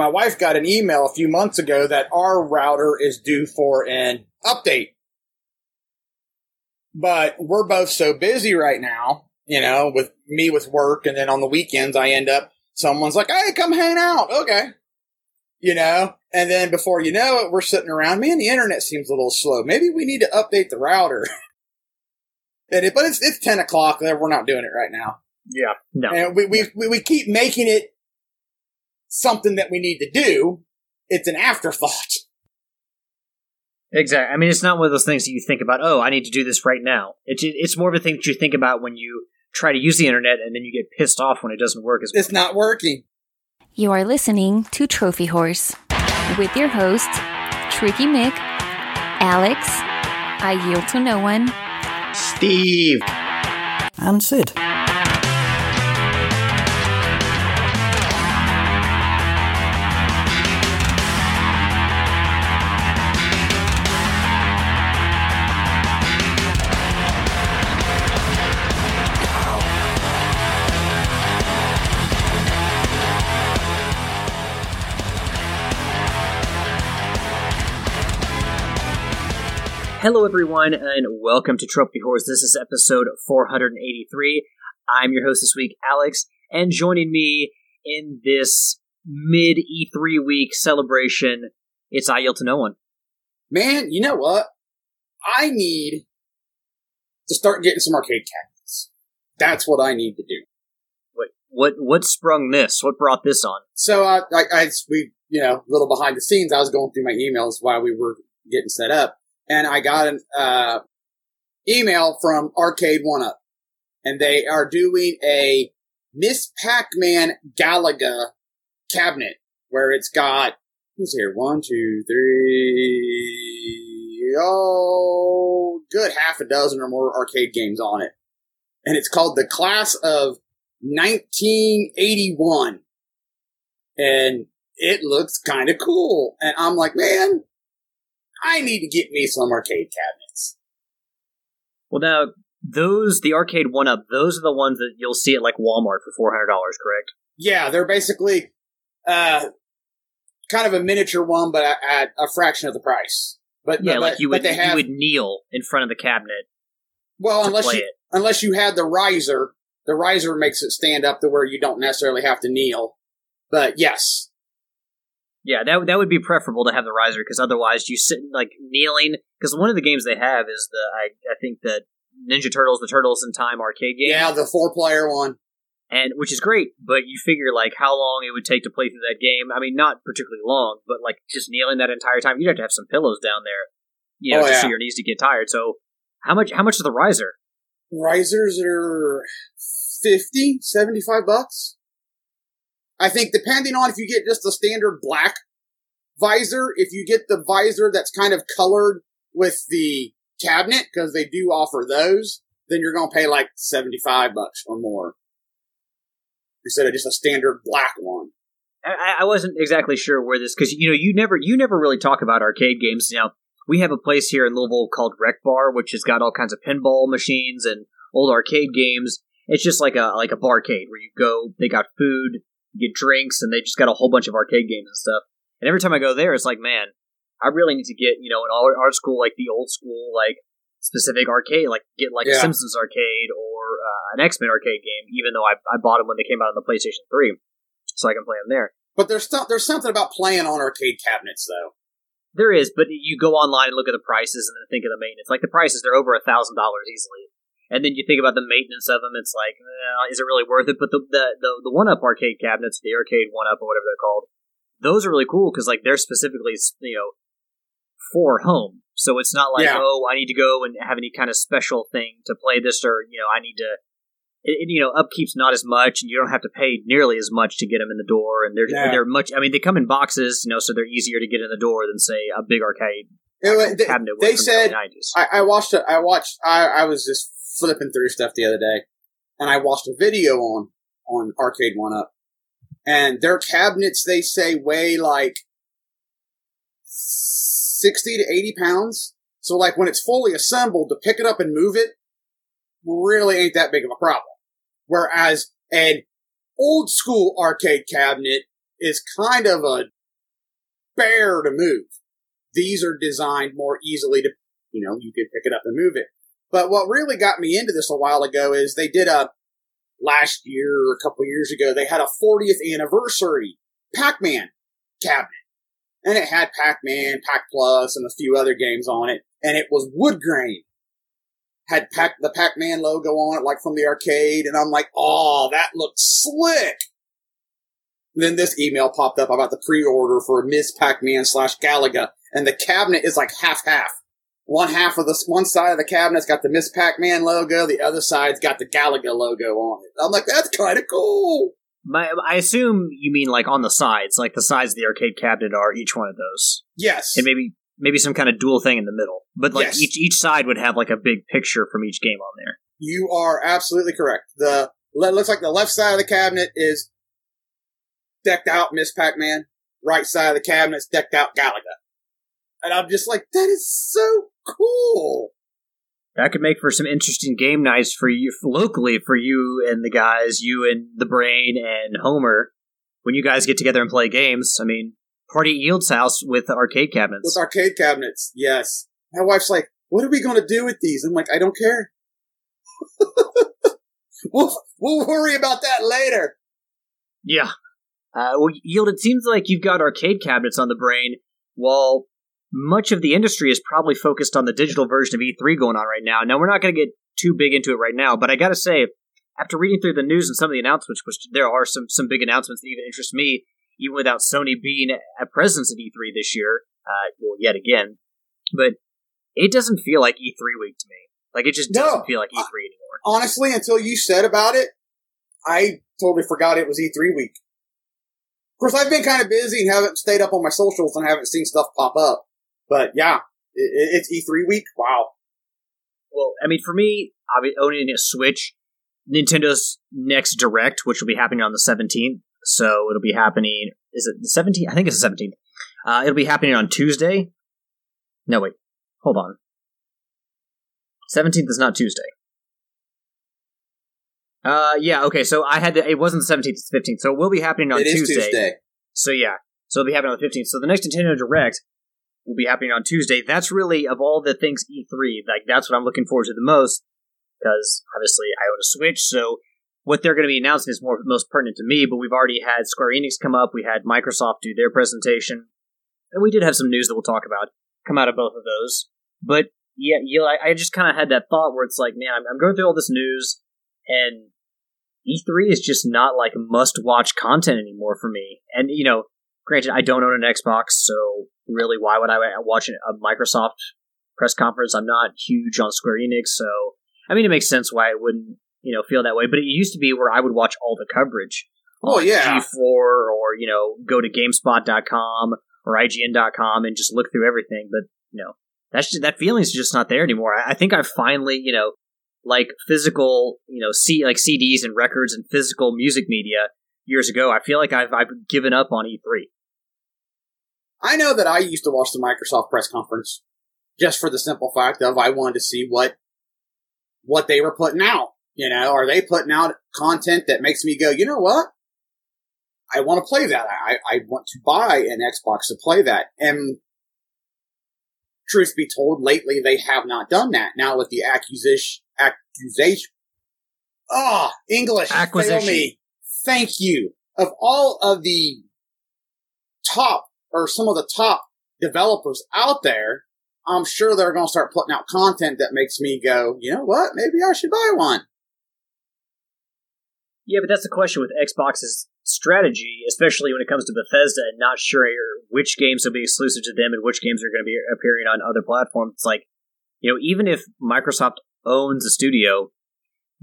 my wife got an email a few months ago that our router is due for an update. But we're both so busy right now, you know, with me with work. And then on the weekends, I end up, someone's like, Hey, come hang out. Okay. You know, and then before you know it, we're sitting around, man, the internet seems a little slow. Maybe we need to update the router. and it, but it's, it's 10 o'clock. We're not doing it right now. Yeah. No. And we, we, we, we keep making it something that we need to do. It's an afterthought. Exactly. I mean, it's not one of those things that you think about. Oh, I need to do this right now. It's it's more of a thing that you think about when you try to use the internet, and then you get pissed off when it doesn't work as well. It's not working. You are listening to Trophy Horse with your host, Tricky Mick, Alex, I Yield to No One, Steve, and Sid. Hello, everyone, and welcome to Trophy Horse. This is episode 483. I'm your host this week, Alex, and joining me in this mid E3 week celebration, it's I Yield to No One. Man, you know what? I need to start getting some arcade cabinets. That's what I need to do. What what? What sprung this? What brought this on? So I, I, I we, you know, a little behind the scenes. I was going through my emails while we were getting set up and I got an uh, email from Arcade One Up, and they are doing a Miss Pac-Man Galaga cabinet where it's got who's here? One, two, three, oh, good half a dozen or more arcade games on it, and it's called the Class of 1981, and it looks kind of cool, and I'm like, man, I need to get me some arcade cabinets. Well, now those the arcade one up, those are the ones that you'll see at like Walmart for four hundred dollars, correct? Yeah, they're basically uh, kind of a miniature one, but at a fraction of the price. But yeah, but, like you would have, you would kneel in front of the cabinet. Well, unless you it. unless you had the riser, the riser makes it stand up to where you don't necessarily have to kneel. But yes, yeah, that that would be preferable to have the riser because otherwise you sit like kneeling. Because one of the games they have is the I I think the Ninja Turtles, the Turtles in Time arcade game. Yeah, the four player one, and which is great. But you figure like how long it would take to play through that game. I mean, not particularly long, but like just kneeling that entire time, you'd have to have some pillows down there, you oh, know, oh, just yeah. so your knees to get tired. So how much how much is the riser? Risers are 50, 75 bucks. I think depending on if you get just the standard black riser, if you get the riser that's kind of colored with the cabinet, because they do offer those, then you're going to pay like 75 bucks or more. Instead of just a standard black one. I, I wasn't exactly sure where this, because, you know, you never, you never really talk about arcade games. Now, we have a place here in Louisville called Rec Bar, which has got all kinds of pinball machines and old arcade games. It's just like a, like a barcade where you go, they got food, get drinks, and they just got a whole bunch of arcade games and stuff. And every time I go there, it's like, man, I really need to get you know an all art school like the old school like specific arcade, like get like Yeah. a Simpsons arcade or uh, an X Men arcade game. Even though I, I bought them when they came out on the PlayStation Three, so I can play them there. But there's st- there's something about playing on arcade cabinets though. There is, but you go online and look at the prices and then think of the maintenance. Like the prices, they're over a thousand dollars easily. And then you think about the maintenance of them. It's like, eh, is it really worth it? But the the the, the one up arcade cabinets, the arcade one up or whatever they're called, those are really cool because like they're specifically you know for home. So it's not like Yeah. oh I need to go and have any kind of special thing to play this or you know I need to. It, it, you know, upkeep's not as much, and you don't have to pay nearly as much to get them in the door. And they're Yeah. they're much. I mean, they come in boxes, you know, so they're easier to get in the door than say a big arcade It they, cabinet. they the said 90s. I, I watched it. I watched. I, I was just flipping through stuff the other day, and I watched a video on on Arcade One Up, and their cabinets they say weigh like sixty to eighty pounds. So like when it's fully assembled, to pick it up and move it really ain't that big of a problem. Whereas an old school arcade cabinet is kind of a bear to move. These are designed more easily to, you know, you can pick it up and move it. But what really got me into this a while ago is they did a last year or a couple years ago, they had a 40th anniversary Pac-Man cabinet. And it had Pac-Man, Pac Plus, and a few other games on it. And it was wood grain. Had Pac, the Pac-Man logo on it, like from the arcade. And I'm like, oh, that looks slick. then this email popped up about the pre-order for Ms. Pac-Man slash Galaga. And the cabinet is like half-half one half of the one side of the cabinet's got the Miss Pac-Man logo, the other side's got the Galaga logo on it. I'm like, that's kind of cool. My, I assume you mean like on the sides, like the sides of the arcade cabinet are each one of those. Yes, and maybe maybe some kind of dual thing in the middle, but like yes. each each side would have like a big picture from each game on there. You are absolutely correct. The looks like the left side of the cabinet is decked out Miss Pac-Man. Right side of the cabinet's decked out Galaga. And I'm just like, that is so cool. That could make for some interesting game nights for you locally for you and the guys, you and the Brain and Homer, when you guys get together and play games. I mean, party at Yield's house with arcade cabinets. With arcade cabinets, yes. My wife's like, "What are we going to do with these?" I'm like, "I don't care. we'll we'll worry about that later." Yeah. Uh, well, Yield, it seems like you've got arcade cabinets on the brain, while much of the industry is probably focused on the digital version of E3 going on right now. Now, we're not going to get too big into it right now, but I got to say, after reading through the news and some of the announcements, which there are some some big announcements that even interest me, even without Sony being a presence at E3 this year, uh, well, yet again, but it doesn't feel like E3 week to me. Like it just doesn't no, feel like E3 anymore. Honestly, until you said about it, I totally forgot it was E3 week. Of course, I've been kind of busy and haven't stayed up on my socials and haven't seen stuff pop up. But yeah, it, it's E3 week. Wow. Well, I mean, for me, owning a Switch, Nintendo's next Direct, which will be happening on the 17th. So it'll be happening. Is it the 17th? I think it's the 17th. Uh, it'll be happening on Tuesday. No, wait. Hold on. 17th is not Tuesday. Uh, yeah, okay, so I had to, it wasn't the 17th, it's 15th, so it will be happening on Tuesday. Tuesday. So yeah, so it'll be happening on the 15th. So the next Nintendo Direct will be happening on Tuesday. That's really of all the things E3, like that's what I'm looking forward to the most because obviously I own a Switch, so what they're going to be announcing is more most pertinent to me. But we've already had Square Enix come up, we had Microsoft do their presentation, and we did have some news that we'll talk about come out of both of those. But yeah, you know, I, just kind of had that thought where it's like, man, I'm going through all this news, and E3 is just not like must watch content anymore for me. And you know, granted, I don't own an Xbox, so really, why would I watch a Microsoft press conference? I'm not huge on Square Enix, so I mean, it makes sense why I wouldn't, you know, feel that way. But it used to be where I would watch all the coverage. Oh yeah, G4 or you know, go to Gamespot.com or IGN.com and just look through everything. But you know, that's just, that feeling's just not there anymore. I, I think I've finally, you know, like physical, you know, see like CDs and records and physical music media years ago. I feel like I've I've given up on E3. I know that I used to watch the Microsoft press conference just for the simple fact of I wanted to see what what they were putting out. You know, are they putting out content that makes me go, you know what? I want to play that. I, I want to buy an Xbox to play that. And truth be told, lately they have not done that. Now with the accusation, accusation, ah, oh, English, acquisition. fail me. Thank you. Of all of the top or some of the top developers out there, I'm sure they're going to start putting out content that makes me go, you know what? Maybe I should buy one. Yeah, but that's the question with Xbox's strategy, especially when it comes to Bethesda and not sure which games will be exclusive to them and which games are going to be appearing on other platforms. It's like, you know, even if Microsoft owns a studio,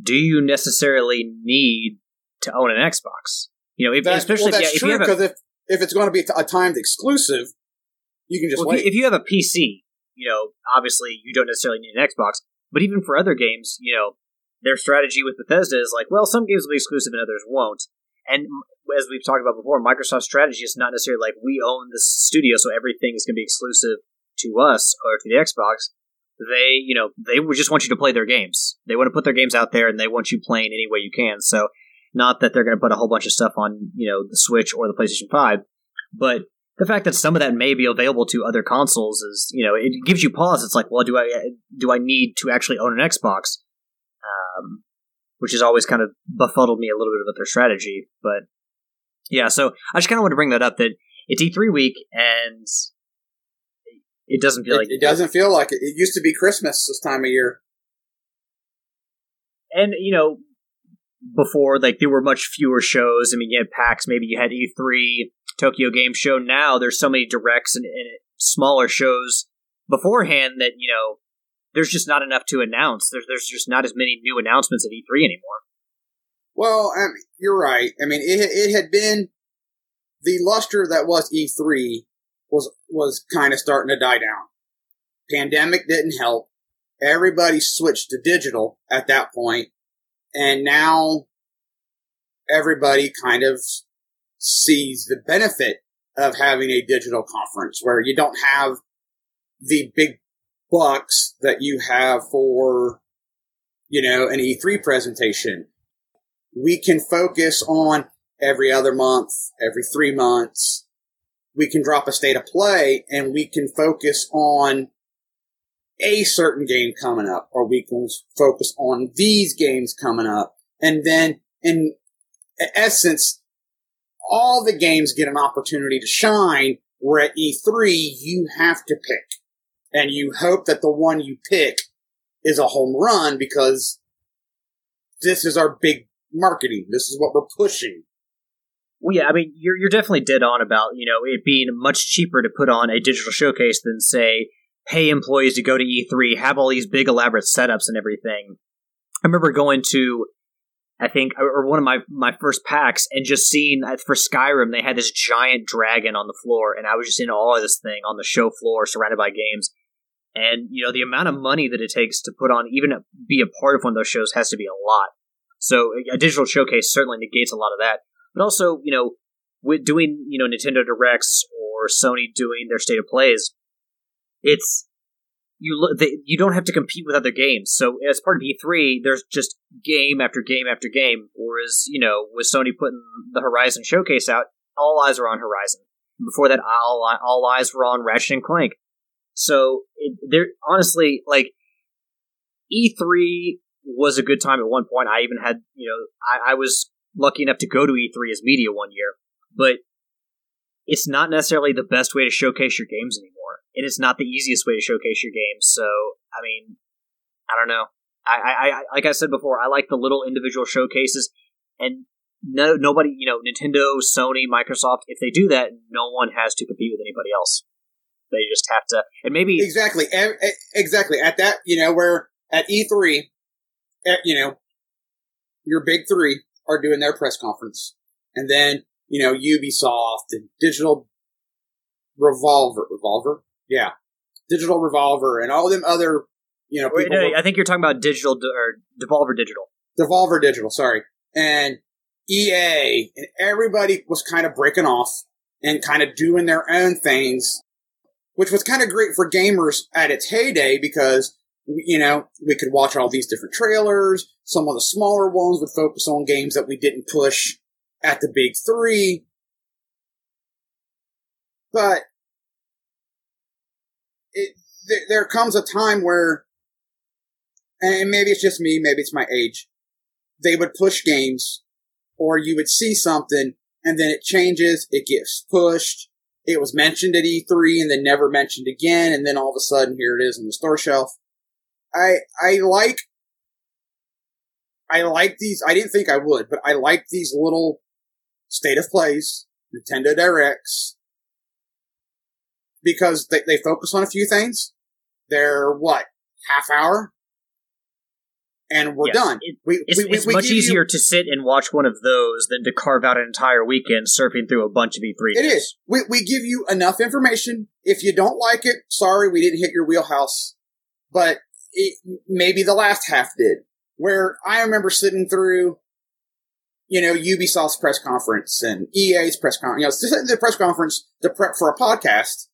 do you necessarily need to own an Xbox? You know, if, especially well, if, you, if you have a, if, if it's going to be a timed exclusive, you can just well, wait. If you have a PC, you know, obviously you don't necessarily need an Xbox. But even for other games, you know, their strategy with Bethesda is like, well, some games will be exclusive and others won't. And as we've talked about before, Microsoft's strategy is not necessarily like we own this studio, so everything is going to be exclusive to us or to the Xbox. They, you know, they just want you to play their games. They want to put their games out there, and they want you playing any way you can. So Not that they're going to put a whole bunch of stuff on, you know, the Switch or the PlayStation 5, but the fact that some of that may be available to other consoles is, you know, it gives you pause. It's like, well, do I do I need to actually own an Xbox? Um, which has always kind of befuddled me a little bit about their strategy. But yeah, so I just kind of want to bring that up that it's E3 week and it doesn't feel it, like it doesn't feel like it. It used to be Christmas this time of year. And you know, before like there were much fewer shows. I mean, you had PAX, maybe you had E3, Tokyo Game Show. Now there's so many directs and, and smaller shows beforehand that you know there's just not enough to announce. There's there's just not as many new announcements at E3 anymore. Well, I mean, you're right. I mean, it it had been the luster that was E3 was was kind of starting to die down. Pandemic didn't help. Everybody switched to digital at that point, and now everybody kind of sees the benefit of having a digital conference where you don't have the big bucks that you have for, you know, an E3 presentation. We can focus on every other month, every three months. We can drop a state of play and we can focus on a certain game coming up, or we can focus on these games coming up. And then in essence, all the games get an opportunity to shine where at E3 you have to pick and you hope that the one you pick is a home run because this is our big marketing. This is what we're pushing. Well, yeah, I mean, you're you're definitely dead on about you know it being much cheaper to put on a digital showcase than say pay employees to go to E3, have all these big elaborate setups and everything. I remember going to, I think, or one of my my first PAX, and just seeing for Skyrim they had this giant dragon on the floor, and I was just in awe of this thing on the show floor, surrounded by games. And you know the amount of money that it takes to put on, even be a part of one of those shows, has to be a lot. So a digital showcase certainly negates a lot of that. But also, you know, with doing you know Nintendo Directs or Sony doing their state of plays, it's you look they, you don't have to compete with other games. So as part of E3, there's just game after game after game. Whereas you know with Sony putting the Horizon Showcase out, all eyes are on Horizon. Before that, all all eyes were on Ratchet and Clank. So it, there, honestly, like E3 was a good time at one point. I even had, you know, I, I was lucky enough to go to E3 as media one year, but it's not necessarily the best way to showcase your games anymore, and it's not the easiest way to showcase your games. So, I mean, I don't know. I, I, I like I said before, I like the little individual showcases, and no, nobody, you know, Nintendo, Sony, Microsoft, if they do that, no one has to compete with anybody else. They just have to, and maybe exactly, exactly at that, you know, where at E3, at, you know, your big three are doing their press conference, and then you know Ubisoft and Digital Revolver, Revolver, yeah, Digital Revolver, and all them other, you know, Wait, no, I think you're talking about Digital or Devolver Digital, Devolver Digital, sorry, and EA, and everybody was kind of breaking off and kind of doing their own things which was kind of great for gamers at its heyday because, you know, we could watch all these different trailers. Some of the smaller ones would focus on games that we didn't push at the big three. But it, th- there comes a time where, and maybe it's just me, maybe it's my age, they would push games or you would see something and then it changes, it gets pushed, it was mentioned at E3 and then never mentioned again, and then all of a sudden here it is on the store shelf. I I like I like these. I didn't think I would, but I like these little state of plays, Nintendo Directs, because they, they focus on a few things. They're what half hour, and we're Yes, done. it- we, it's, we, it's we much give you- easier to sit and watch one of those than to carve out an entire weekend surfing through a bunch of E3. It is. We, we give you enough information. If you don't like it, sorry, we didn't hit your wheelhouse. But it, maybe the last half did. Where I remember sitting through, you know, Ubisoft's press conference and EA's press conference, you know, the press conference to prep for a podcast.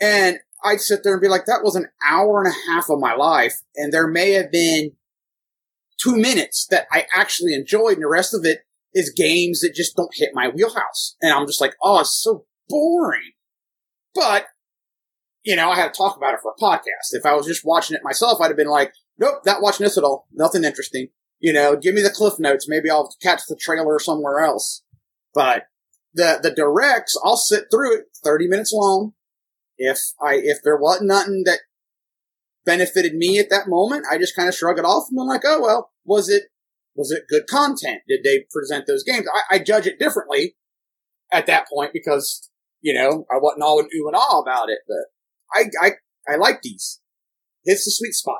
And I'd sit there and be like, that was an hour and a half of my life. And there may have been two minutes that I actually enjoyed, and the rest of it is games that just don't hit my wheelhouse. And I'm just like, oh, it's so boring. But, you know, I had to talk about it for a podcast. If I was just watching it myself, I'd have been like, nope, not watching this at all. Nothing interesting. You know, give me the cliff notes. Maybe I'll catch the trailer somewhere else. But the, the directs, I'll sit through it 30 minutes long. If I, if there wasn't nothing that benefited me at that moment, I just kind of shrug it off and I'm like, oh, well, was it, was it good content? Did they present those games? I, I judge it differently at that point because, you know, I wasn't all in ooh and ah about it, but I, I, I like these. It's the sweet spot.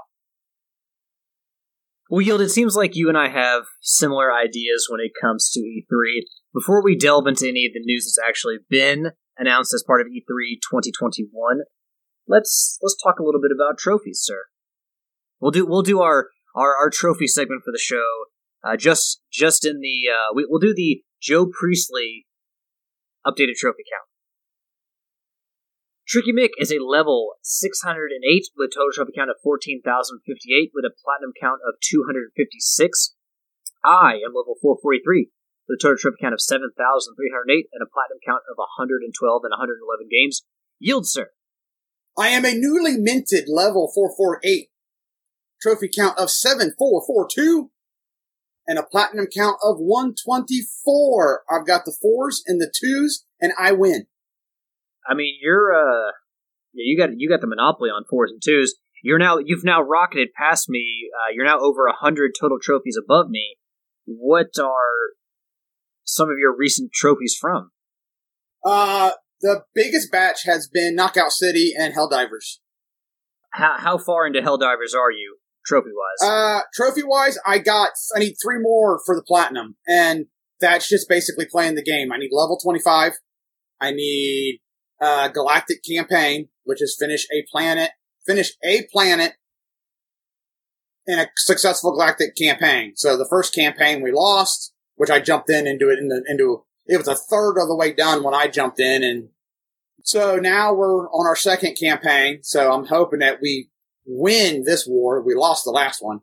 Well, Yield, it seems like you and I have similar ideas when it comes to E3. Before we delve into any of the news that's actually been announced as part of E3 2021, let's let's talk a little bit about trophies, sir. We'll do we'll do our our, our trophy segment for the show. Uh, just just in the uh, we, we'll do the Joe Priestley updated trophy count. Tricky Mick is a level 608 with a total trophy count of 14,058 with a platinum count of 256. I am level 443 with a total trophy count of 7,308 and a platinum count of 112 and 111 games. Yield, sir. I am a newly minted level 448 trophy count of 7442 and a platinum count of 124. I've got the fours and the twos and I win. I mean, you're uh, you got you got the monopoly on fours and twos. You're now you've now rocketed past me. Uh, you're now over a hundred total trophies above me. What are some of your recent trophies from? Uh, the biggest batch has been Knockout City and Helldivers. How how far into Helldivers are you, trophy wise? Uh, trophy wise, I got I need three more for the platinum, and that's just basically playing the game. I need level twenty five. I need uh, Galactic Campaign, which is finish a planet, finish a planet in a successful Galactic campaign. So the first campaign we lost, which I jumped in into it into, into it was a third of the way done when I jumped in, and so now we're on our second campaign. So I'm hoping that we win this war. We lost the last one,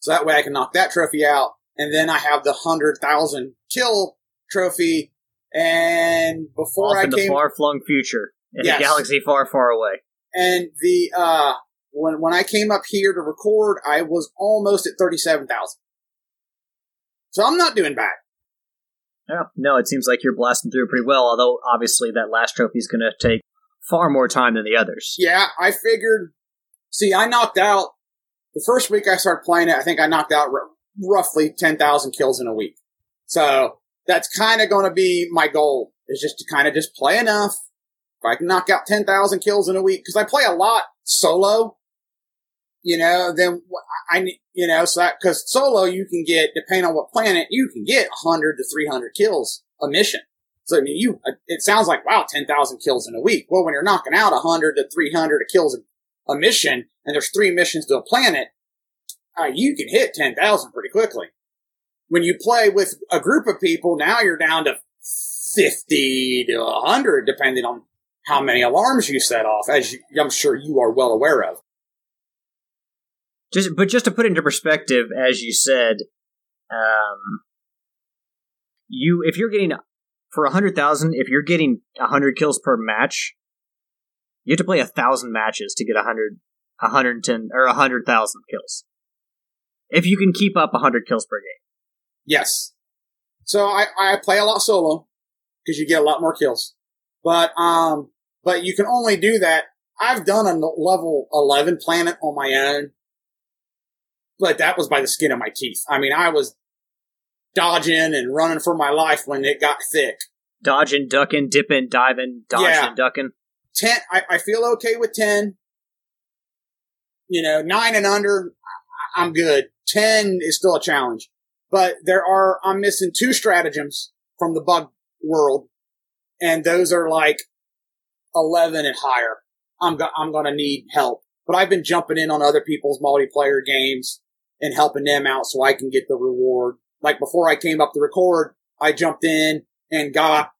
so that way I can knock that trophy out, and then I have the hundred thousand kill trophy and before Off I in came, the far flung future, in Yes. a galaxy far, far away. and the uh, when when I came up here to record, I was almost at thirty seven thousand. So I'm not doing bad. Yeah, no, it seems like you're blasting through pretty well. Although obviously that last trophy is going to take far more time than the others. Yeah, I figured. See, I knocked out the first week I started playing it. I think I knocked out r- roughly ten thousand kills in a week. So that's kind of going to be my goal. Is just to kind of just play enough. If I can knock out ten thousand kills in a week, because I play a lot solo. You know, then I you know, so that, cause solo you can get, depending on what planet, you can get 100 to 300 kills a mission. So I mean, you, uh, it sounds like, wow, 10,000 kills in a week. Well, when you're knocking out 100 to 300 kills a mission, and there's three missions to a planet, uh, you can hit 10,000 pretty quickly. When you play with a group of people, now you're down to 50 to 100, depending on how many alarms you set off, as you, I'm sure you are well aware of. Just, but just to put into perspective, as you said, um, you if you're getting for a hundred thousand, if you're getting a hundred kills per match, you have to play a thousand matches to get a hundred, a hundred and ten or a hundred thousand kills. If you can keep up a hundred kills per game, Yes. So I, I play a lot solo because you get a lot more kills. But, um, but you can only do that. I've done a level 11 planet on my own, but that was by the skin of my teeth. I mean, I was dodging and running for my life when it got thick. dodging, ducking, dipping, diving, dodging, Yeah. ducking. 10, I, I feel okay with 10. You know, 9 and under, I'm good. 10 is still a challenge. But there are, I'm missing two stratagems from the bug world. And those are like 11 and higher. I'm, go- I'm gonna need help. But I've been jumping in on other people's multiplayer games and helping them out so I can get the reward. Like before I came up to record, I jumped in and got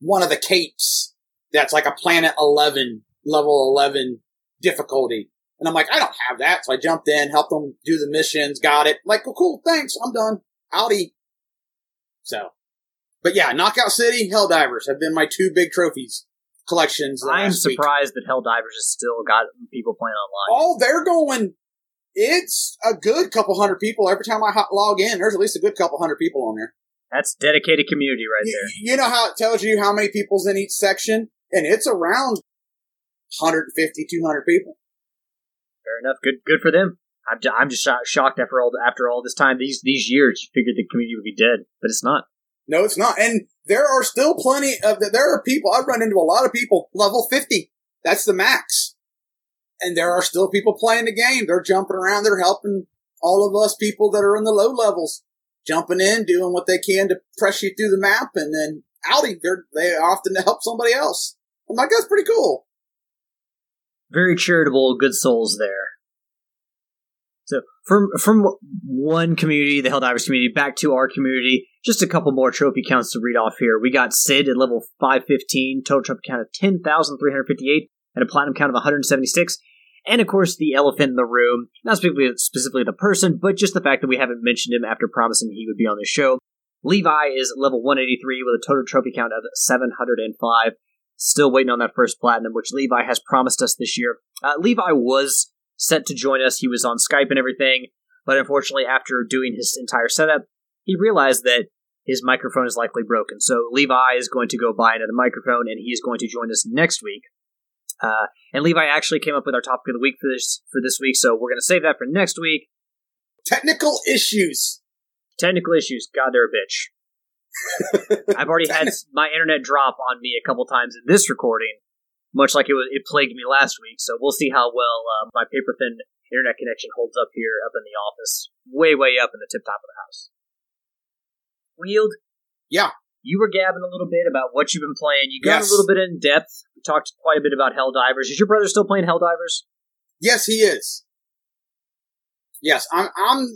one of the capes that's like a planet 11, level 11 difficulty. And I'm like, I don't have that. So I jumped in, helped them do the missions, got it. Like, cool, thanks, I'm done. Audi. So, but yeah, Knockout City, Helldivers have been my two big trophies collections. I am last week. surprised that Helldivers has still got people playing online. Oh, they're going. It's a good couple hundred people every time I log in. There's at least a good couple hundred people on there. That's dedicated community right Y- there. You know how it tells you how many people's in each section, and it's around 150, 200 people. Fair enough. Good, good for them. I'm, ju- I'm just shocked after all after all this time, these these years. You figured the community would be dead, but it's not. No, it's not. And there are still plenty of there are people. I've run into a lot of people level 50. That's the max. And there are still people playing the game. They're jumping around. They're helping all of us people that are in the low levels, jumping in, doing what they can to press you through the map. And then Audi, they're, they often help somebody else. I'm like, that's pretty cool. Very charitable, good souls there. So from from one community, the Helldivers community, back to our community. Just a couple more trophy counts to read off here. We got Sid at level 515, total trophy count of 10,358, and a platinum count of 176. And of course, the elephant in the room, not specifically, specifically the person, but just the fact that we haven't mentioned him after promising he would be on the show. Levi is level 183 with a total trophy count of 705. Still waiting on that first platinum, which Levi has promised us this year. Uh, Levi was set to join us. He was on Skype and everything, but unfortunately, after doing his entire setup, he realized that his microphone is likely broken. So Levi is going to go buy another microphone, and he is going to join us next week. Uh, and Levi actually came up with our topic of the week for this for this week, so we're going to save that for next week. Technical issues. Technical issues, God, they're a bitch. I've already had my internet drop on me a couple times in this recording, much like it was it plagued me last week. So we'll see how well uh, my paper thin internet connection holds up here up in the office, way way up in the tip top of the house. Yield, Yeah. You were gabbing a little bit about what you've been playing. You got Yes. a little bit in depth. We talked quite a bit about Helldivers. Is your brother still playing Helldivers? Yes, he is. Yes, I'm. I'm.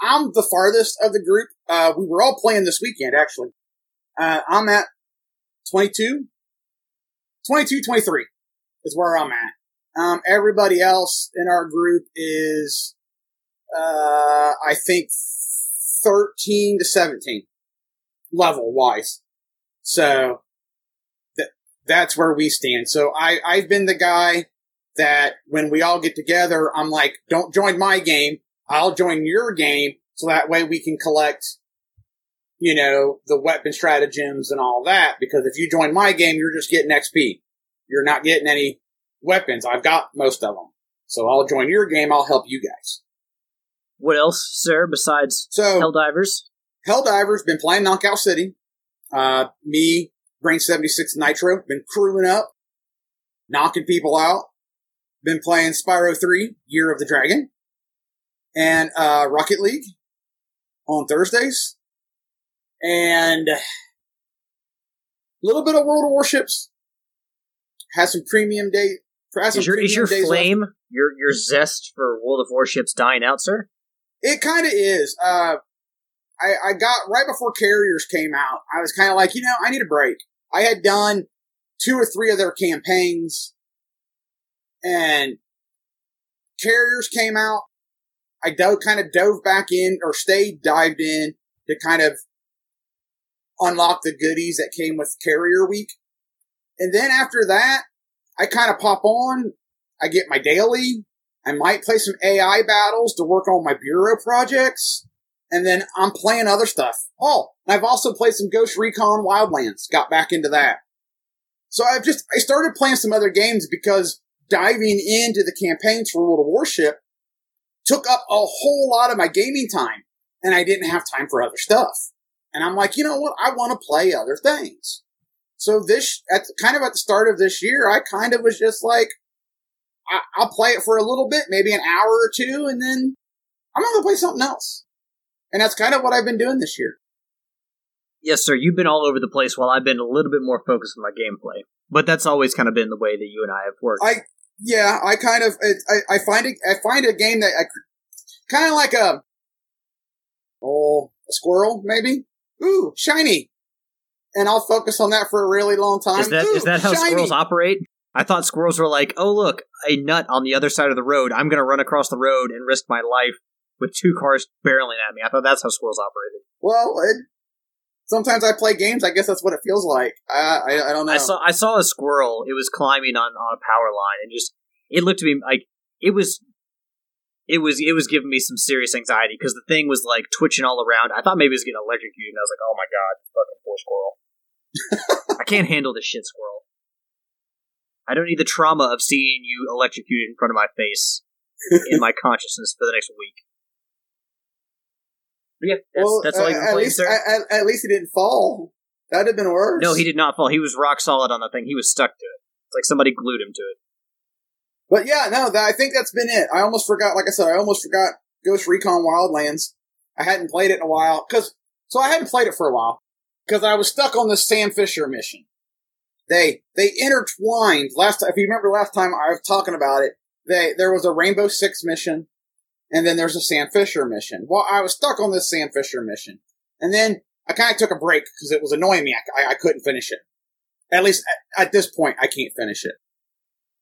I'm the farthest of the group. Uh, we were all playing this weekend, actually. Uh, I'm at 22, 22, 23 is where I'm at. Um, everybody else in our group is, uh, I think 13 to 17 level wise. So th- that's where we stand. So I, I've been the guy that when we all get together, I'm like, don't join my game. I'll join your game. So that way we can collect, you know, the weapon stratagems and all that. Because if you join my game, you're just getting XP. You're not getting any weapons. I've got most of them. So I'll join your game. I'll help you guys. What else, sir, besides So Helldivers? Helldivers been playing Knockout City. Uh, me, Brain 76 Nitro, been crewing up, knocking people out. Been playing Spyro 3, Year of the Dragon. And, uh, Rocket League on Thursdays. And a little bit of World of Warships. Has some premium day. Has Is your is your left. flame your your zest for World of Warships dying out, sir? It kind of is. Uh, I, I got right before Carriers came out. I was kind of like, you know, I need a break. I had done two or three of their campaigns, and Carriers came out. I dove, kind of dove back in or stayed dived in to kind of unlock the goodies that came with Carrier Week. And then after that, I kind of pop on. I get my daily. I might play some AI battles to work on my bureau projects. And then I'm playing other stuff. Oh, I've also played some Ghost Recon Wildlands. Got back into that. So I've just, I started playing some other games because diving into the campaigns for World of Warship took up a whole lot of my gaming time. And I didn't have time for other stuff. And I'm like, you know what? I want to play other things. So this, at the, kind of at the start of this year, I kind of was just like, I, I'll play it for a little bit, maybe an hour or two, and then I'm going to play something else. And that's kind of what I've been doing this year. Yes, sir. You've been all over the place while I've been a little bit more focused on my gameplay. But that's always kind of been the way that you and I have worked. I, yeah, I kind of, it, I, I find it, I find a game that I, kind of like a, oh, a squirrel, maybe? Ooh, shiny. And I'll focus on that for a really long time. is that Ooh, is that how shiny. squirrels operate? I thought squirrels were like, oh look, a nut on the other side of the road. I'm going to run across the road and risk my life with two cars barreling at me. I thought that's how squirrels operated. Well, it, sometimes I play games. I guess that's what it feels like. I I, I don't know. I saw I saw a squirrel. It was climbing on on a power line, and just it looked to me like it was. It was it was giving me some serious anxiety because the thing was like twitching all around. I thought maybe it was getting electrocuted, and I was like, "Oh my god, fucking poor squirrel! I can't handle this shit, squirrel. I don't need the trauma of seeing you electrocuted in front of my face in my consciousness for the next week." Yeah, that's, well, that's all you uh, can at play, least sir. at, at least he didn't fall. That'd have been worse. no, he did not fall. He was rock solid on the thing. He was stuck to it. It's like somebody glued him to it. But yeah, no, that, I think that's been it. I almost forgot. Like I said, I almost forgot Ghost Recon Wildlands. I hadn't played it in a while because so I hadn't played it for a while because I was stuck on this Sam Fisher mission. They they intertwined last. If you remember last time I was talking about it, they there was a Rainbow Six mission, and then there's a Sam Fisher mission. Well, I was stuck on this Sam Fisher mission, and then I kind of took a break because it was annoying me. I, I, couldn't finish it. At least at, at this point, I can't finish it.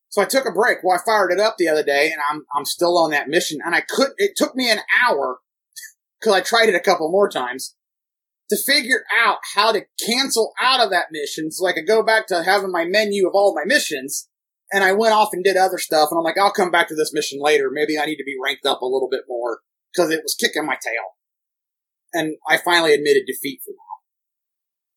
So I took a break. Well, I fired it up the other day, and I'm I'm still on that mission, and I couldn't. It took me an hour because I tried it a couple more times to figure out how to cancel out of that mission, so I could go back to having my menu of all my missions. And I went off and did other stuff, and I'm like, I'll come back to this mission later. Maybe I need to be ranked up a little bit more because it was kicking my tail. And I finally admitted defeat for.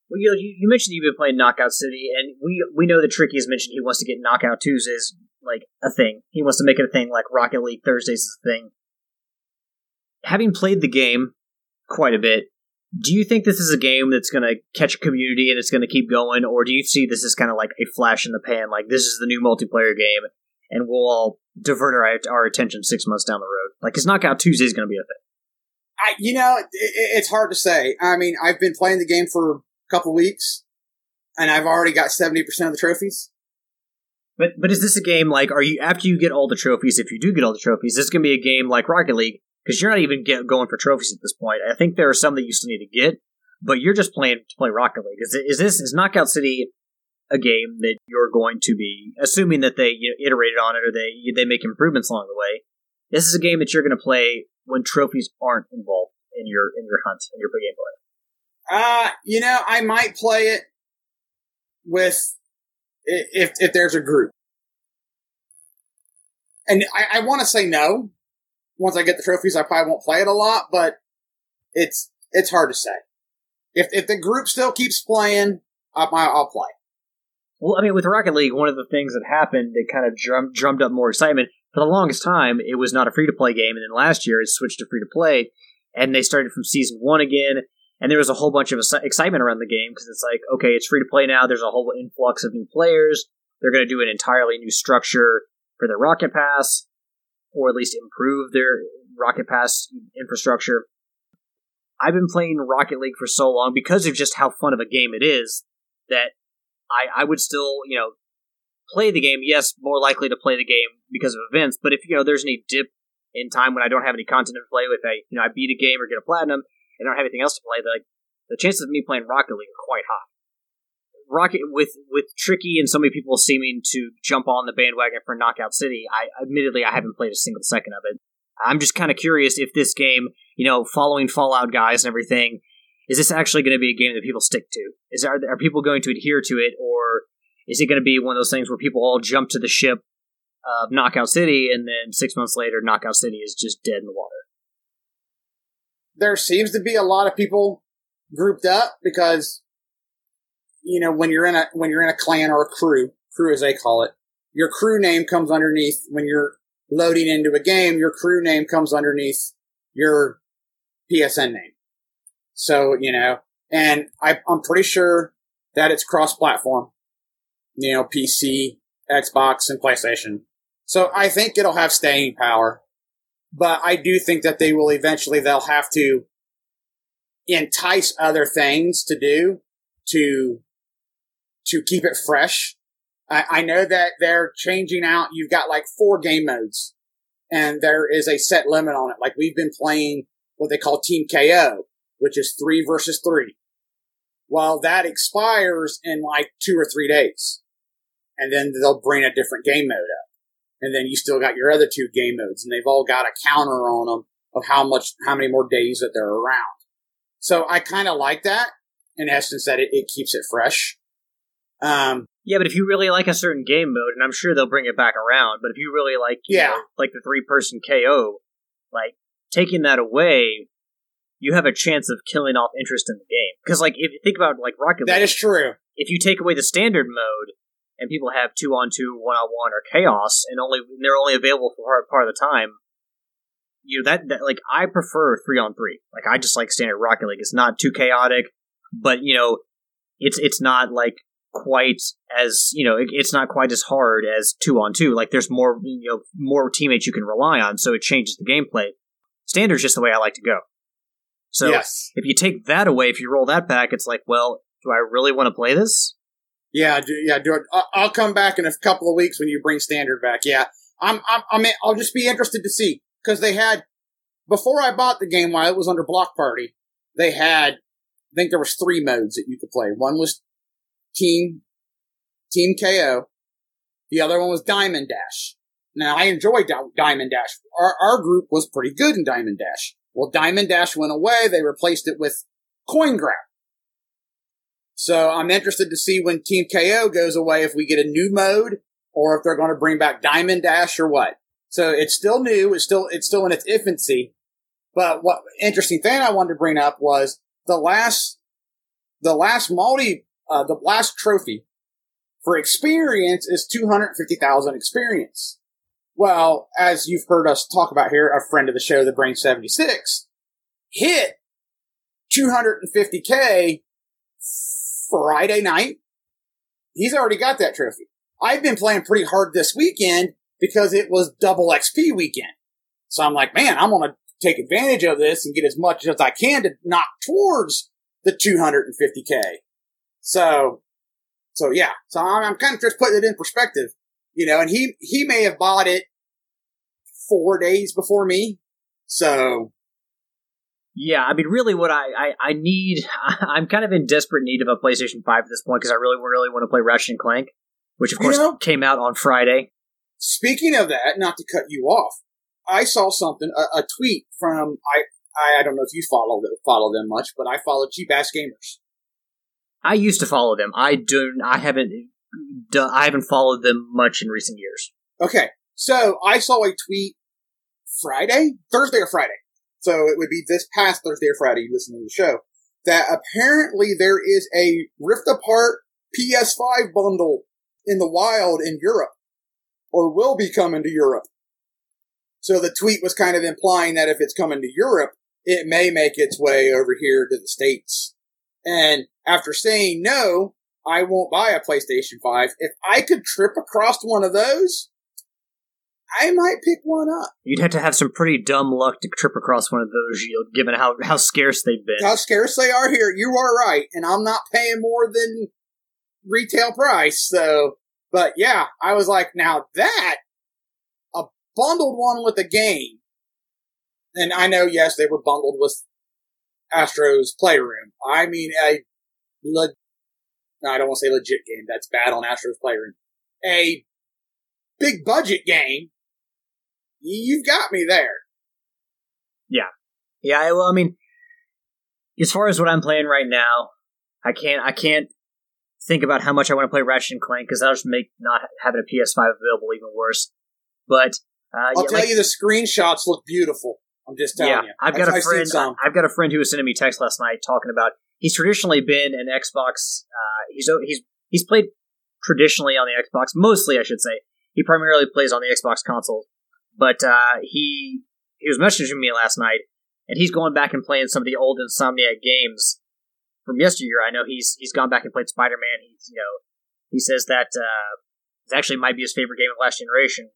Well, you, you you mentioned you've been playing Knockout City, and we we know that Tricky has mentioned he wants to get Knockout Tuesdays like a thing. He wants to make it a thing, like Rocket League Thursdays is a thing. Having played the game quite a bit, do you think this is a game that's going to catch a community and it's going to keep going, or do you see this as kind of like a flash in the pan, like this is the new multiplayer game, and we'll all divert our our attention six months down the road? Like, is Knockout Tuesday is going to be a thing? I, you know, it, it's hard to say. I mean, I've been playing the game for a couple weeks, and I've already got seventy percent of the trophies. But but is this a game like are you after you get all the trophies? If you do get all the trophies, this is going to be a game like Rocket League because you're not even get, going for trophies at this point. I think there are some that you still need to get, but you're just playing to play Rocket League. Is is this is Knockout City a game that you're going to be assuming that they you know, iterated on it or they they make improvements along the way? This is a game that you're going to play when trophies aren't involved in your in your hunt in your gameplay. Uh, you know, I might play it with if if there's a group, and I, I want to say no. Once I get the trophies, I probably won't play it a lot, but it's it's hard to say. If if the group still keeps playing, I'll, I'll play. Well, I mean, with Rocket League, one of the things that happened that kind of drum, drummed up more excitement. For the longest time, it was not a free to play game, and then last year it switched to free to play, and they started from season one again. And there was a whole bunch of excitement around the game because it's like, okay, it's free to play now. There's a whole influx of new players. They're going to do an entirely new structure for their Rocket Pass, or at least improve their Rocket Pass infrastructure. I've been playing Rocket League for so long because of just how fun of a game it is that I, I would still, you know, play the game. Yes, more likely to play the game because of events, but if, you know, there's any dip in time when I don't have any content to play with, I, you know, I beat a game or get a platinum and don't have anything else to play, the chances of me playing Rocket League are quite high. Rocket with with Tricky and so many people seeming to jump on the bandwagon for Knockout City. I admittedly I haven't played a single second of it. I'm just kind of curious if this game, you know, following Fallout guys and everything, is this actually going to be a game that people stick to? Is are, are people going to adhere to it, or is it going to be one of those things where people all jump to the ship of Knockout City and then six months later, Knockout City is just dead in the water? There seems to be a lot of people grouped up because you know when you're in a when you're in a clan or a crew, crew as they call it, your crew name comes underneath when you're loading into a game. Your crew name comes underneath your PSN name. So you know, and I, I'm pretty sure that it's cross-platform. You know, PC, Xbox, and PlayStation. So I think it'll have staying power, but I do think that they will eventually they'll have to entice other things to do to to keep it fresh. I, I know that they're changing out. You've got like four game modes, and there is a set limit on it. Like we've been playing what they call Team KO, which is three versus three. Well, that expires in like two or three days. and then they'll bring a different game mode up, and then you still got your other two game modes, and they've all got a counter on them of how much, how many more days that they're around. So I kind of like that in essence that it, it keeps it fresh. Um, Yeah, but if you really like a certain game mode, and I'm sure they'll bring it back around, but if you really like, you Yeah. know, like the three person KO, like taking that away, you have a chance of killing off interest in the game. Because, like, if you think about like Rocket that League, is true. if you take away the standard mode and people have two on two, one on one, or chaos, and only they're only available for part, part of the time, you know that, that like I prefer three on three. Like I just like standard Rocket League. It's not too chaotic, but you know, it's it's not like quite as you know, it, it's not quite as hard as two on two. Like there's more you know more teammates you can rely on, so it changes the gameplay. Standard's just the way I like to go. So yes. if you take that away, if you roll that back, it's like, well, do I really want to play this? Yeah, do, yeah, do. I'll, I'll come back in a couple of weeks when you bring standard back. Yeah, I'm, I'm, I mean, I'll just be interested to see because they had before I bought the game while it was under Block Party, they had I think there was three modes that you could play. One was Team Team KO, the other one was Diamond Dash. Now I enjoyed Diamond Dash. Our, our group was pretty good in Diamond Dash. Well, Diamond Dash went away. They replaced it with Coin Grab. So I'm interested to see when Team KO goes away if we get a new mode or if they're going to bring back Diamond Dash or what. So it's still new. It's still it's still in its infancy. But what interesting thing I wanted to bring up was the last the last multi uh, the last trophy for experience is 250,000 experience. Well, as you've heard us talk about here, a friend of the show, the Brain 76, hit 250k Friday night. He's already got that trophy. I've been playing pretty hard this weekend because it was double XP weekend. So I'm like, man, I'm going to take advantage of this and get as much as I can to knock towards the 250k. So, so yeah, so I'm, I'm kind of just putting it in perspective, you know, and he, he may have bought it four days before me. So Yeah, I mean, really, what I, I, I need, I'm kind of in desperate need of a PlayStation 5 at this point because I really, really want to play Ratchet and Clank, which of You course know- came out on Friday. Speaking of that, not to cut you off, I saw something, a, a tweet from I, I I don't know if you follow follow them much, but I follow Cheap Ass Gamers. I used to follow them. I do. I haven't. I haven't followed them much in recent years. Okay, so I saw a tweet Friday, Thursday or Friday. So it would be this past Thursday or Friday. You listen to the show that apparently there is a Rift Apart PS5 bundle in the wild in Europe, or will be coming to Europe. So the tweet was kind of implying that if it's coming to Europe, it may make its way over here to the States. And after saying no, I won't buy a PlayStation 5. If I could trip across one of those, I might pick one up. You'd have to have some pretty dumb luck to trip across one of those, given how how scarce they've been. How scarce they are here, you are right. And I'm not paying more than retail price. So, but yeah, I was like, now that, a bundled one with a game. And I know, yes, they were bundled with Astro's Playroom. I mean, a, le- I don't want to say legit game. That's bad on Astro's Playroom. A big budget game. You've got me there. Yeah, Yeah, I- well, I mean, as far as what I'm playing right now, I can't I can't think about how much I want to play Ratchet and Clank because that'll just make not having a PS5 available even worse. But uh, I'll yeah, tell like- you, the screenshots look beautiful. I'm just telling yeah, you. I've got a I've seen friend. I've got a friend who was sending me text last night talking about he's traditionally been an Xbox. Uh, he's he's he's played traditionally on the Xbox, mostly I should say. He primarily plays on the Xbox console, but uh, he he was messaging me last night, and he's going back and playing some of the old Insomniac games from yesteryear. I know he's he's gone back and played Spider Man. He's you know he says that uh, it actually might be his favorite game of last generation,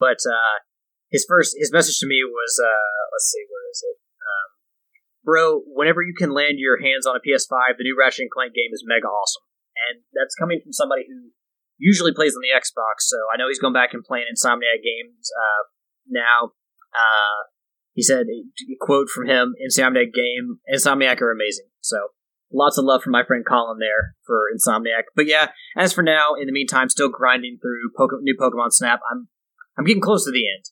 but. Uh, his first his message to me was uh let's see where is it bro whenever you can land your hands on a ps5 the new ratchet and clank game is mega awesome and that's coming from somebody who usually plays on the xbox so i know he's going back and playing insomniac games uh, now uh, he said a quote from him insomniac game insomniac are amazing so lots of love from my friend Colin there for Insomniac. But yeah, as for now, in the meantime, still grinding through new Pokemon Snap. I'm I'm getting close to the end.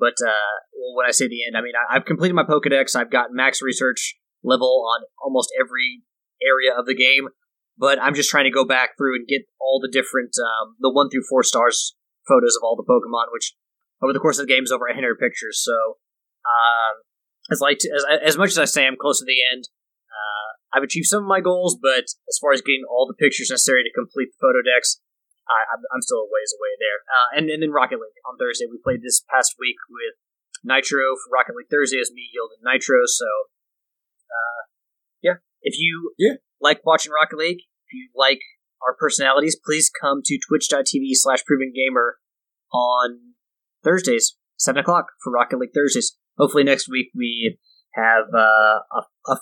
But uh, when I say the end, I mean I, I've completed my Pokedex. I've got max research level on almost every area of the game. But I'm just trying to go back through and get all the different, um, the one through four stars photos of all the Pokemon, which over the course of the game is over 100 pictures. So, um, as like as as much as I say I'm close to the end, uh, I've achieved some of my goals. But as far as getting all the pictures necessary to complete the photo decks, I, I'm, I'm still a ways away there. Uh, and and then Rocket League on Thursday, we played this past week with Nitro for Rocket League Thursday as me yielding Nitro. So, uh, yeah, if you Yeah. like watching Rocket League, if you like our personalities, please come to twitch.tv slash proven gamer on Thursdays, 7 o'clock for Rocket League Thursdays. Hopefully next week we have uh, a, a,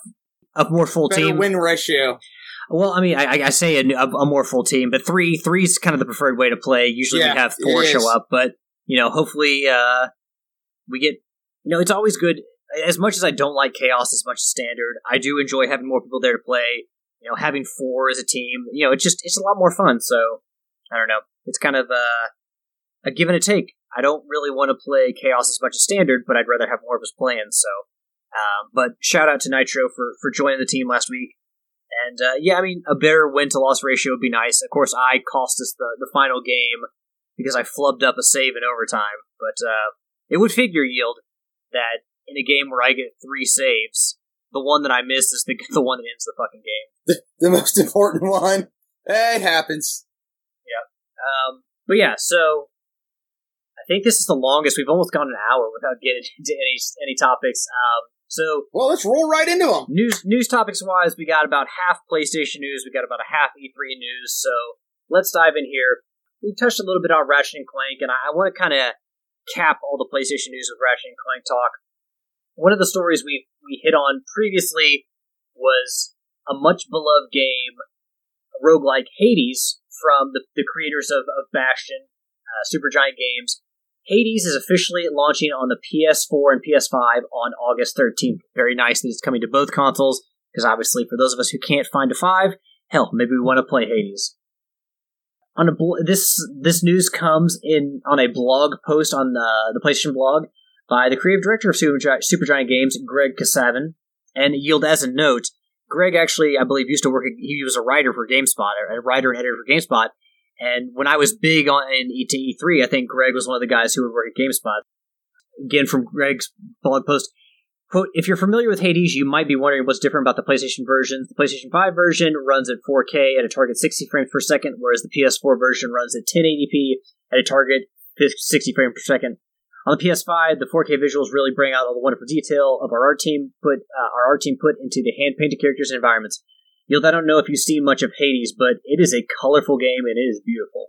a more full Better team. win ratio. Well, I mean, I, I say a, a, a more full team, but three three is kind of the preferred way to play. Usually Yeah, we have four show up, but you know, hopefully uh, we get. You know, it's always good. As much as I don't like chaos as much as standard, I do enjoy having more people there to play. You know, having four as a team. You know, it's just it's a lot more fun. So I don't know. It's kind of uh, a give and a take. I don't really want to play chaos as much as standard, but I'd rather have more of us playing. So, um, but shout out to Nitro for for joining the team last week. And uh, yeah, I mean, a better win to loss ratio would be nice. Of course, I cost us the, the final game because I flubbed up a save in overtime. But uh, it would figure Yield that in a game where I get three saves, the one that I miss is the the one that ends the fucking game. The most important one. It happens. Yeah. Um, but yeah, so I think this is the longest. We've almost gone an hour without getting into any any topics. Um, so Well, let's roll right into them. news news topics wise, we got about half PlayStation news. We got about a half E3 news. So let's dive in here. We touched a little bit on Ratchet and Clank, and I, I want to kind of cap all the PlayStation news with Ratchet and Clank talk. One of the stories we we hit on previously was a much beloved game, roguelike Hades, from the, the creators of, of Bastion, uh, Supergiant Games. Hades is officially launching on the PS4 and PS5 on August 13th. Very nice that it's coming to both consoles, because obviously, for those of us who can't find a 5, hell, maybe we want to play Hades. On a bl- this this news comes in on a blog post on the the PlayStation blog by the creative director of Supergi- Supergiant Games, Greg Kasavin, and Yield as a note. Greg actually, I believe, used to work. He was a writer for GameSpot, a writer and editor for GameSpot. And when I was big on in E to E3, I think Greg was one of the guys who would work at GameSpot. Again, from Greg's blog post, quote: If you're familiar with Hades, you might be wondering what's different about the PlayStation version. The PlayStation 5 version runs at 4K at a target 60 frames per second, whereas the PS4 version runs at 1080p at a target 60 frames per second. On the PS5, the 4K visuals really bring out all the wonderful detail of our art team put uh, our art team put into the hand painted characters and environments. Yield, I don't know if you've seen much of Hades, but it is a colorful game and it is beautiful.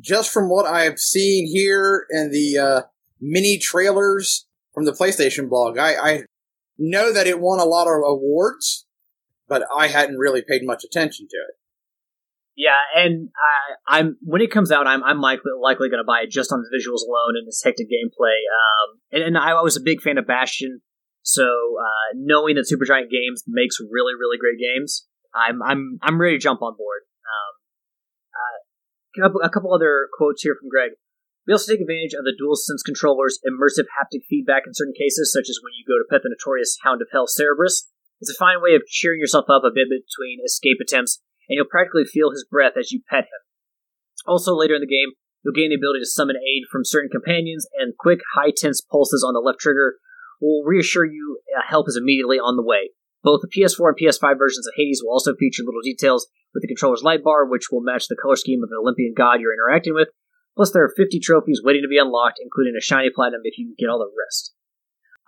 Just from what I've seen here in the uh, mini trailers from the PlayStation blog, I, I know that it won a lot of awards, but I hadn't really paid much attention to it. Yeah, and I, I'm when it comes out, I'm I'm likely likely going to buy it just on the visuals alone and its hectic gameplay. Um, and, and I was a big fan of Bastion, so uh, knowing that Supergiant Games makes really really great games, I'm I'm I'm ready to jump on board. Um, uh, a couple- other quotes here from Greg. We also take advantage of the DualSense controller's immersive haptic feedback in certain cases, such as when you go to pet the notorious Hound of Hell Cerberus. It's a fine way of cheering yourself up a bit between escape attempts, and you'll practically feel his breath as you pet him. Also, later in the game, you'll gain the ability to summon aid from certain companions, and quick, high tense pulses on the left trigger will reassure you uh, help is immediately on the way. Both the PS4 and PS5 versions of Hades will also feature little details with the controller's light bar, which will match the color scheme of the Olympian god you're interacting with. Plus, there are 50 trophies waiting to be unlocked, including a shiny platinum if you get all the rest.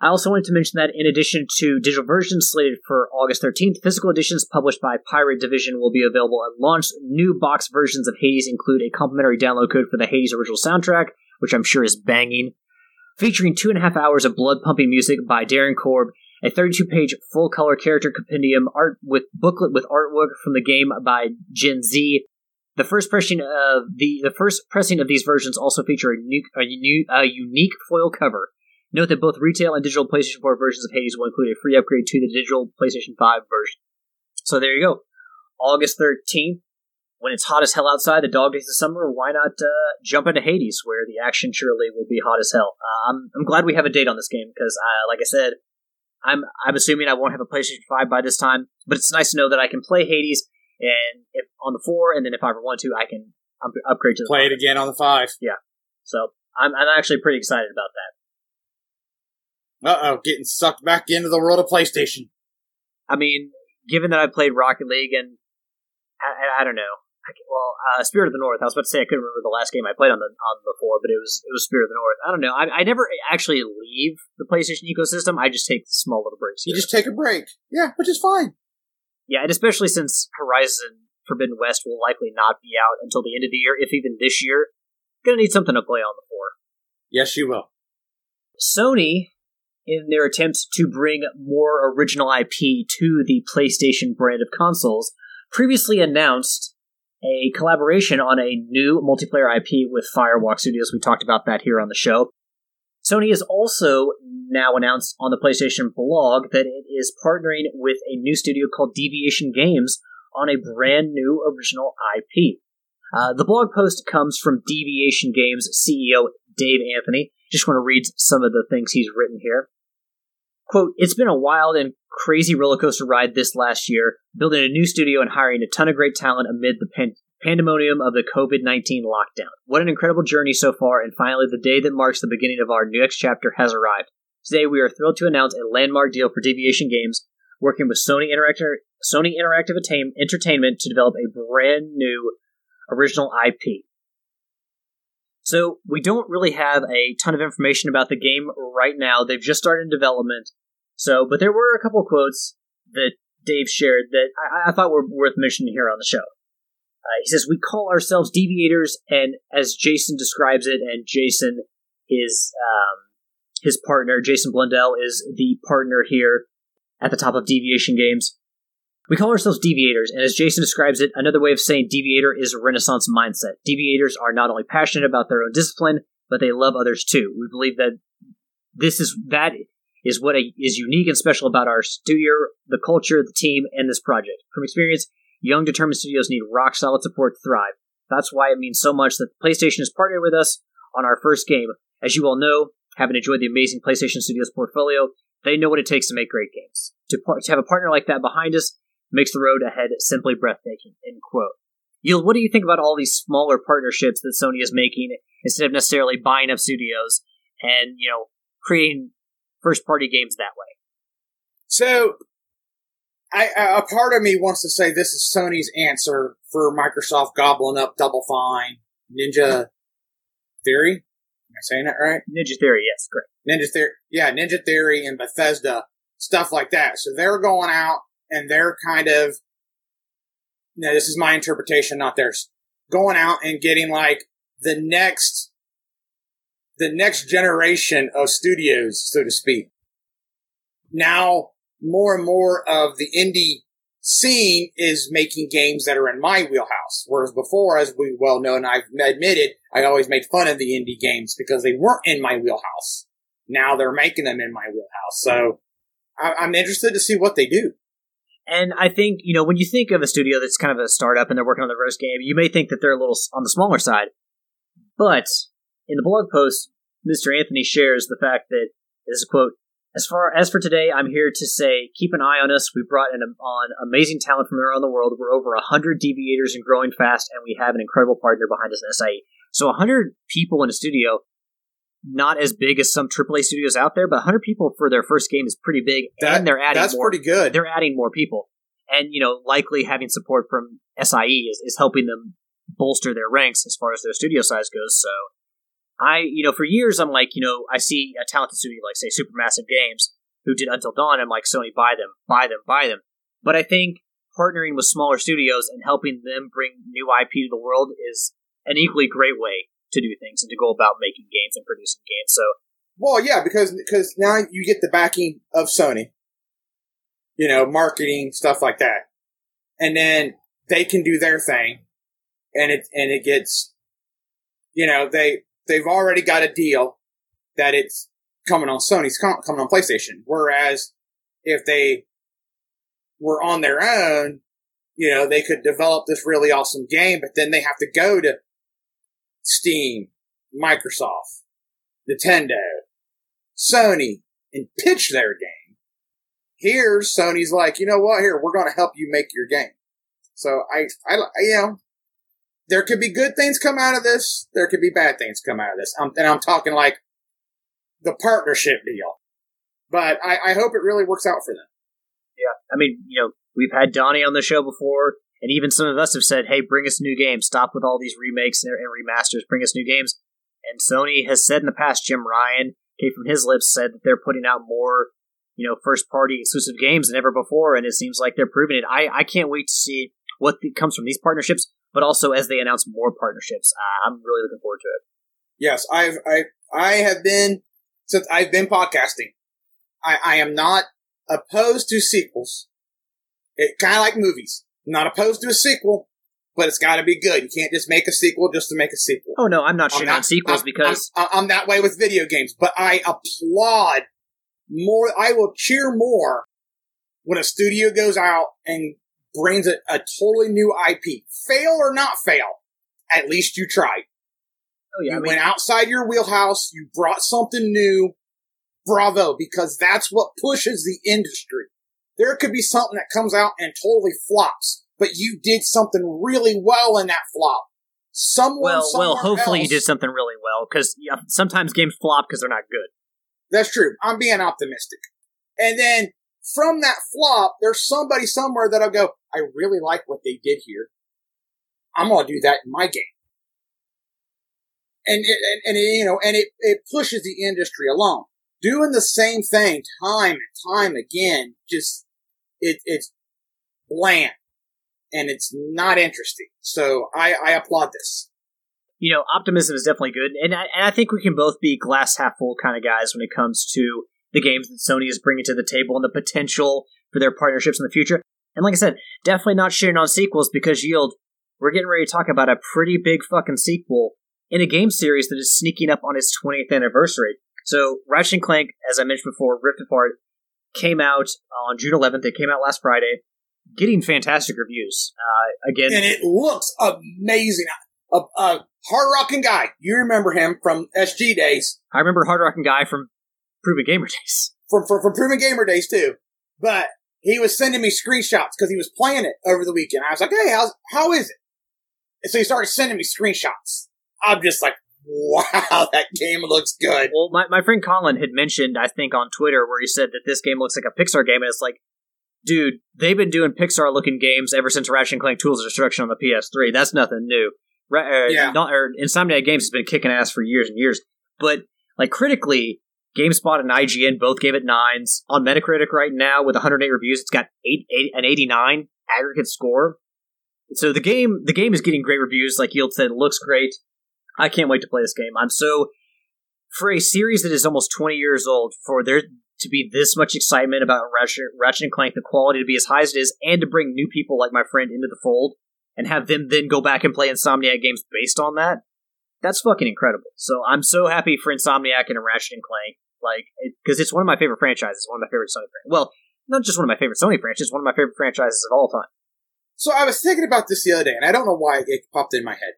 I also wanted to mention that in addition to digital versions slated for August 13th, physical editions published by Private Division will be available at launch. New box versions of Hades include a complimentary download code for the Hades original soundtrack, which I'm sure is banging, featuring two and a half hours of blood pumping music by Darren Korb, a 32 page full color character compendium art with booklet with artwork from the game by Jen Zee. The first pressing of the the first pressing of these versions also feature a, a, uni- a unique foil cover. Note that both retail and digital PlayStation 4 versions of Hades will include a free upgrade to the digital PlayStation 5 version. So there you go. August 13th, when it's hot as hell outside, the dog days of summer, why not uh, jump into Hades, where the action surely will be hot as hell? Uh, I'm, I'm glad we have a date on this game because, uh, like I said, I'm I'm assuming I won't have a PlayStation 5 by this time, but it's nice to know that I can play Hades and if on the four, and then if I ever want to, I can upgrade to the Play five. it again on the five. Yeah. So I'm I'm actually pretty excited about that. Uh oh, getting sucked back into the world of PlayStation. I mean, given that I played Rocket League and I, I, I don't know. Well, uh, Spirit of the North. I was about to say I couldn't remember the last game I played on the on the four, but it was it was Spirit of the North. I don't know. I, I never actually leave the PlayStation ecosystem. I just take small little breaks. You just take a break. Yeah, which is fine. yeah, and especially since Horizon Forbidden West will likely not be out until the end of the year, if even this year. Gonna need something to play on the four. Yes, you will. Sony, in their attempt to bring more original IP to the PlayStation brand of consoles, previously announced a collaboration on a new multiplayer IP with Firewalk Studios. We talked about that here on the show. Sony has also now announced on the PlayStation blog that it is partnering with a new studio called Deviation Games on a brand new original IP. Uh, the blog post comes from Deviation Games CEO Dave Anthony. Just want to read some of the things he's written here. Quote, It's been a wild and crazy roller coaster ride this last year, building a new studio and hiring a ton of great talent amid the pan- pandemonium of the COVID 19 lockdown. What an incredible journey so far, and finally, the day that marks the beginning of our next chapter has arrived. Today, we are thrilled to announce a landmark deal for Deviation Games, working with Sony, Interactive Sony Interactive Entertainment to develop a brand new original IP. So we don't really have a ton of information about the game right now. They've just started development. So, but there were a couple quotes that Dave shared that I, I thought were worth mentioning here on the show. Uh, he says, "We call ourselves deviators, and as Jason describes it, and Jason is um, his partner. Jason Blundell is the partner here at the top of Deviation Games. We call ourselves deviators, and as Jason describes it, another way of saying deviator is a renaissance mindset. Deviators are not only passionate about their own discipline, but they love others too. We believe that this is that is what is unique and special about our studio, the culture, the team, and this project. From experience, young, determined studios need rock solid support to thrive. That's why it means so much that PlayStation has partnered with us on our first game. As you all know, having enjoyed the amazing PlayStation Studios portfolio, they know what it takes to make great games. To, par- to have a partner like that behind us makes the road ahead simply breathtaking. End quote. Yield, what do you think about all these smaller partnerships that Sony is making instead of necessarily buying up studios and you know creating first party games that way? So, I, a part of me wants to say this is Sony's answer for Microsoft gobbling up Double Fine, Ninja Theory. Am I saying that right? Ninja Theory, yes, great. Ninja Theory, yeah, Ninja Theory and Bethesda, stuff like that. So they're going out and they're kind of, now this is my interpretation, not theirs, going out and getting like the next, the next generation of studios, so to speak. Now, more and more of the indie scene is making games that are in my wheelhouse. Whereas before, as we well know, and I've admitted, I always made fun of the indie games because they weren't in my wheelhouse. Now they're making them in my wheelhouse. So I'm interested to see what they do. And I think, you know, when you think of a studio that's kind of a startup and they're working on the first game, you may think that they're a little on the smaller side. But in the blog post, Mr. Anthony shares the fact that this is quote, as far as for today, I'm here to say, keep an eye on us. We brought in on amazing talent from around the world. We're over 100 deviators and growing fast, and we have an incredible partner behind us in SIE. So 100 people in a studio, not as big as some AAA studios out there, but 100 people for their first game is pretty big, That- and they're adding That's more pretty good. they're adding more people, and you know, likely having support from SIE is, is helping them bolster their ranks as far as their studio size goes. So, I, you know, for years I'm like, you know, I see a talented studio like say Supermassive Games who did Until Dawn. I'm like, Sony, buy them, buy them, buy them. But I think partnering with smaller studios and helping them bring new IP to the world is an equally great way to do things and to go about making games and producing games. So Well, yeah, because because now you get the backing of Sony, you know, marketing stuff like that, and then they can do their thing, and it and it gets, you know, they they've already got a deal that it's coming on Sony's com- coming on PlayStation. Whereas if they were on their own, you know, they could develop this really awesome game, but then they have to go to Steam, Microsoft, Nintendo, Sony, and pitch their game. Here, Sony's like, you know what? Here, we're going to help you make your game. So I, I, you know, there could be good things come out of this. There could be bad things come out of this. Um, and I'm talking like the partnership deal. But I, I hope it really works out for them. Yeah. I mean, you know, we've had Donnie on the show before, and even some of us have said, hey, bring us new games. Stop with all these remakes and, remasters. Bring us new games. And Sony has said in the past, Jim Ryan came from his lips, said that they're putting out more, you know, first party exclusive games than ever before, and it seems like they're proving it. I, I can't wait to see what comes from these partnerships, but also as they announce more partnerships. Uh, I'm really looking forward to it. Yes, I've I I have been since I've been podcasting. I, I am not opposed to sequels. It kind of like movies. I'm not opposed to a sequel, but it's got to be good. You can't just make a sequel just to make a sequel. Oh no, I'm not shitting on sequels I'm, because I'm, I'm, that way with video games. But I applaud more. I will cheer more when a studio goes out and brings a, a totally new IP. Fail or not fail, at least you tried. Oh yeah, you I mean, went outside your wheelhouse. You brought something new. Bravo, because that's what pushes the industry. There could be something that comes out and totally flops, but you did something really well in that flop. Someone, well, well, hopefully you did something really well because yeah, sometimes games flop because they're not good. That's true. I'm being optimistic. And then from that flop, there's somebody somewhere that'll go, I really like what they did here. I'm going to do that in my game. And, it, and, and it, you know, and it, it pushes the industry along. Doing the same thing time and time again, just, it, it's bland and it's not interesting. So I, I applaud this. you know, optimism is definitely good, and I, and I think we can both be glass half full kind of guys when it comes to the games that Sony is bringing to the table and the potential for their partnerships in the future. And like I said, definitely not shitting on sequels because Yield, we're getting ready to talk about a pretty big fucking sequel in a game series that is sneaking up on its 20th anniversary. So Ratchet and Clank, as I mentioned before, Rift Apart came out on June 11th. It came out last Friday, getting fantastic reviews. Uh, again, and it looks amazing. A, a hard rocking guy. You remember him from SG days, I remember Hard Rocking Guy from Proven Gamer Days. from, from, from Proven Gamer days too. But he was sending me screenshots because he was playing it over the weekend. I was like, hey, how's, how is it? And so he started sending me screenshots. I'm just like, wow, that game looks good. Well, my, my friend Colin had mentioned, I think, on Twitter, where he said that this game looks like a Pixar game, and it's like, dude, they've been doing Pixar looking games ever since Ratchet and Clank Tools of Destruction on the PS3. That's nothing new. Ra- uh, Yeah. not, or Insomniac Games has been kicking ass for years and years. But, like, critically, GameSpot and IGN both gave it nines. On Metacritic right now, with 108 reviews, it's got eight, eight, an 89 aggregate score. So the game, the game is getting great reviews. Like Yield said, it looks great. I can't wait to play this game. I'm so for a series that is almost 20 years old, for there to be this much excitement about Ratchet, Ratchet and Clank, the quality to be as high as it is, and to bring new people like my friend into the fold, and have them then go back and play Insomniac games based on that, that's fucking incredible. So I'm so happy for Insomniac and Ratchet and Clank, like, because it's one of my favorite franchises, one of my favorite Sony franchises. Well, not just one of my favorite Sony franchises, one of my favorite franchises of all time. So I was thinking about this the other day, and I don't know why it popped in my head.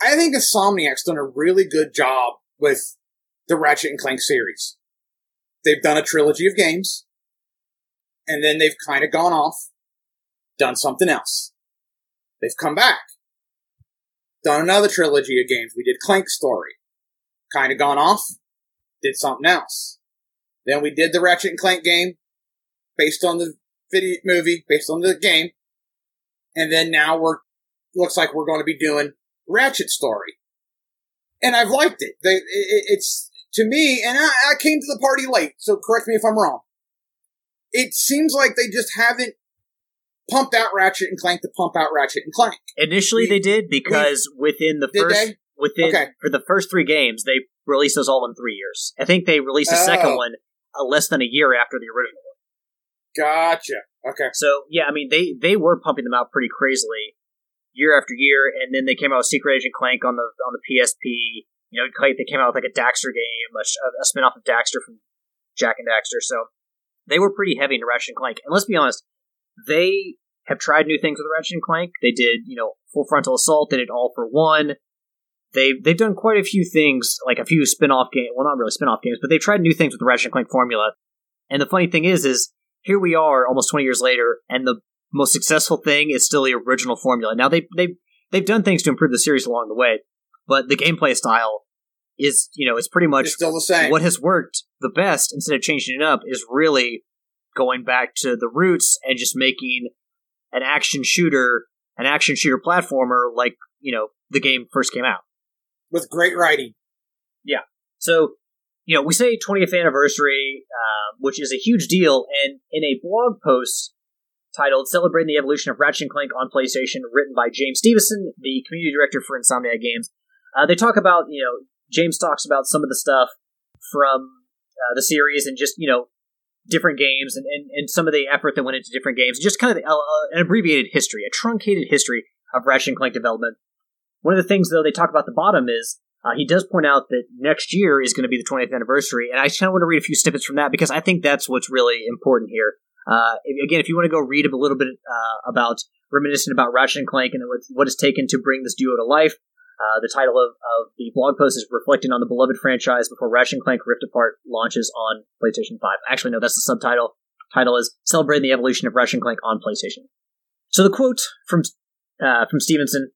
I think Insomniac's done a really good job with the Ratchet and Clank series. They've done a trilogy of games, and then they've kind of gone off, done something else. They've come back, done another trilogy of games. We did Clank Story, kind of gone off, did something else. Then we did the Ratchet and Clank game, based on the video movie, based on the game, and then now we're looks like we're going to be doing Ratchet Story, and I've liked it. They, it it's to me, and I, I came to the party late, so correct me if I'm wrong. It seems like they just haven't pumped out Ratchet and Clank to pump out Ratchet and Clank. Initially, We- they did because within the first they? Within Okay. for the first three games, they released those all in three years. I think they released the second Oh. one uh, less than a year after the original. One. Gotcha. Okay. So yeah, I mean they they were pumping them out pretty crazily year after year, and then they came out with Secret Agent Clank on the on the PSP. You know, Clank they came out with like a Daxter game, a, a spin off of Daxter from Jak and Daxter. So they were pretty heavy into Ratchet and Clank. And let's be honest, they have tried new things with Ratchet and Clank. They did, you know, Full Frontal Assault. They did All for One. They they've done quite a few things, like a few spin-off games. Well, not really spin-off games, but they've tried new things with the Ratchet and Clank formula. And the funny thing is, is here we are, almost 20 years later, and the most successful thing is still the original formula. Now they they they've done things to improve the series along the way, but the gameplay style is you know it's pretty much It's still the same. what has worked the best instead of changing it up is really going back to the roots and just making an action shooter an action shooter platformer like you know the game first came out with great writing. Yeah. So you know we say 20th anniversary uh, which is a huge deal and in a blog post titled celebrating the evolution of ratchet and clank on playstation written by james stevenson the community director for insomniac games uh, they talk about you know james talks about some of the stuff from uh, the series and just you know different games and, and, and some of the effort that went into different games just kind of uh, an abbreviated history a truncated history of ratchet and clank development one of the things though they talk about the bottom is uh, he does point out that next year is going to be the 20th anniversary, and I kind of want to read a few snippets from that because I think that's what's really important here. Uh, again, if you want to go read a little bit uh, about reminiscent about Ratchet and Clank and what, what it's taken to bring this duo to life, uh, the title of, of the blog post is reflecting on the beloved franchise before Ratchet and Clank Rift Apart launches on PlayStation 5. Actually, no, that's the subtitle. Title is Celebrating the Evolution of Ratchet and Clank on PlayStation. So the quote from uh, from Stevenson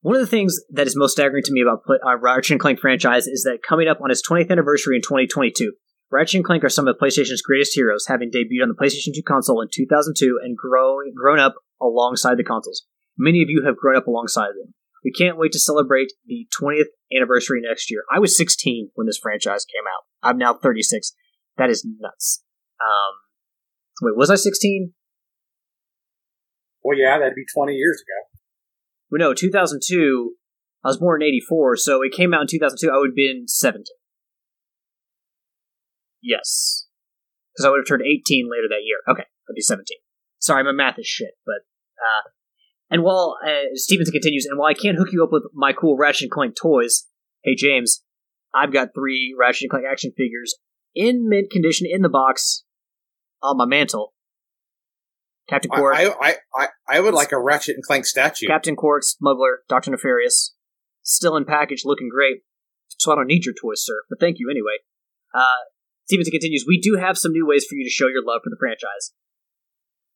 one of the things that is most staggering to me about pla- uh, Ratchet and Clank franchise is that coming up on its 20th anniversary in 2022, Ratchet and Clank are some of PlayStation's greatest heroes, having debuted on the PlayStation 2 console in 2002 and grown grown up alongside the consoles. Many of you have grown up alongside them. We can't wait to celebrate the 20th anniversary next year. I was 16 when this franchise came out. I'm now 36. That is nuts. Um, wait, was I 16? Well, yeah, that'd be 20 years ago. Well, no, 2002. I was born in 84, so it came out in 2002. I would have been 17. Yes. Because I would have turned 18 later that year. Okay, I'd be 17. Sorry, my math is shit, but. Uh, and while uh, Stevenson continues, and while I can't hook you up with my cool Ratchet and Clank toys, hey James, I've got three Ratchet and Clank action figures in mint condition in the box on my mantle. Captain Quark, I, I, I, I would like a Ratchet and Clank statue. Captain Quark, Smuggler, Doctor Nefarious, still in package, looking great. So I don't need your toys, sir, but thank you anyway. Uh, Stevenson continues, we do have some new ways for you to show your love for the franchise.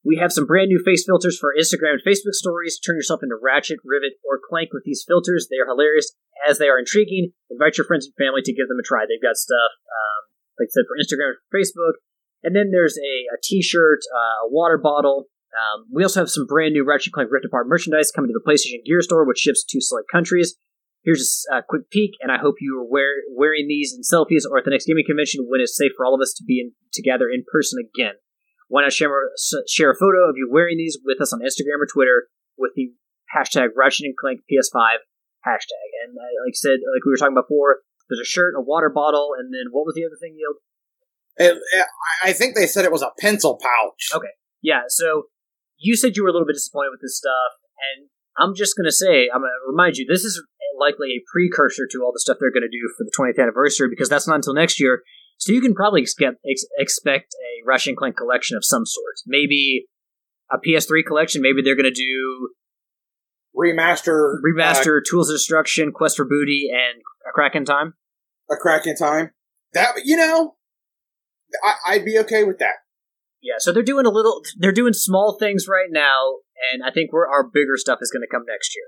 We have some brand new face filters for Instagram and Facebook stories. Turn yourself into Ratchet, Rivet, or Clank with these filters. They are hilarious as they are intriguing. Invite your friends and family to give them a try. They've got stuff, um, like I said, for Instagram and Facebook. And then there's a, a t-shirt, uh, a water bottle. Um, we also have some brand new Ratchet Clank Rift Apart merchandise coming to the PlayStation Gear Store, which ships to select countries. Here's a quick peek, and I hope you are wear, wearing these in selfies or at the next gaming convention when it's safe for all of us to be in, together in person again. Why not share, share a photo of you wearing these with us on Instagram or Twitter with the hashtag Ratchet and Clank PS5 hashtag. And uh, like I said, like we were talking before, there's a shirt, a water bottle, and then what was the other thing, Yield? It- it- I think they said it was a pencil pouch. Okay. Yeah, so you said you were a little bit disappointed with this stuff, and I'm just going to say, I'm going to remind you, this is likely a precursor to all the stuff they're going to do for the 20th anniversary because that's not until next year. So you can probably expect, ex- expect a Russian Clank collection of some sort. Maybe a PS3 collection. Maybe they're going to do Remaster, remaster Tools of Destruction, Quest for Booty, and A Crack in Time. uh, a crack in time. That you know, I, I'd be okay with that. Yeah, so they're doing a little. They're doing small things right now, and I think we're, our bigger stuff is going to come next year.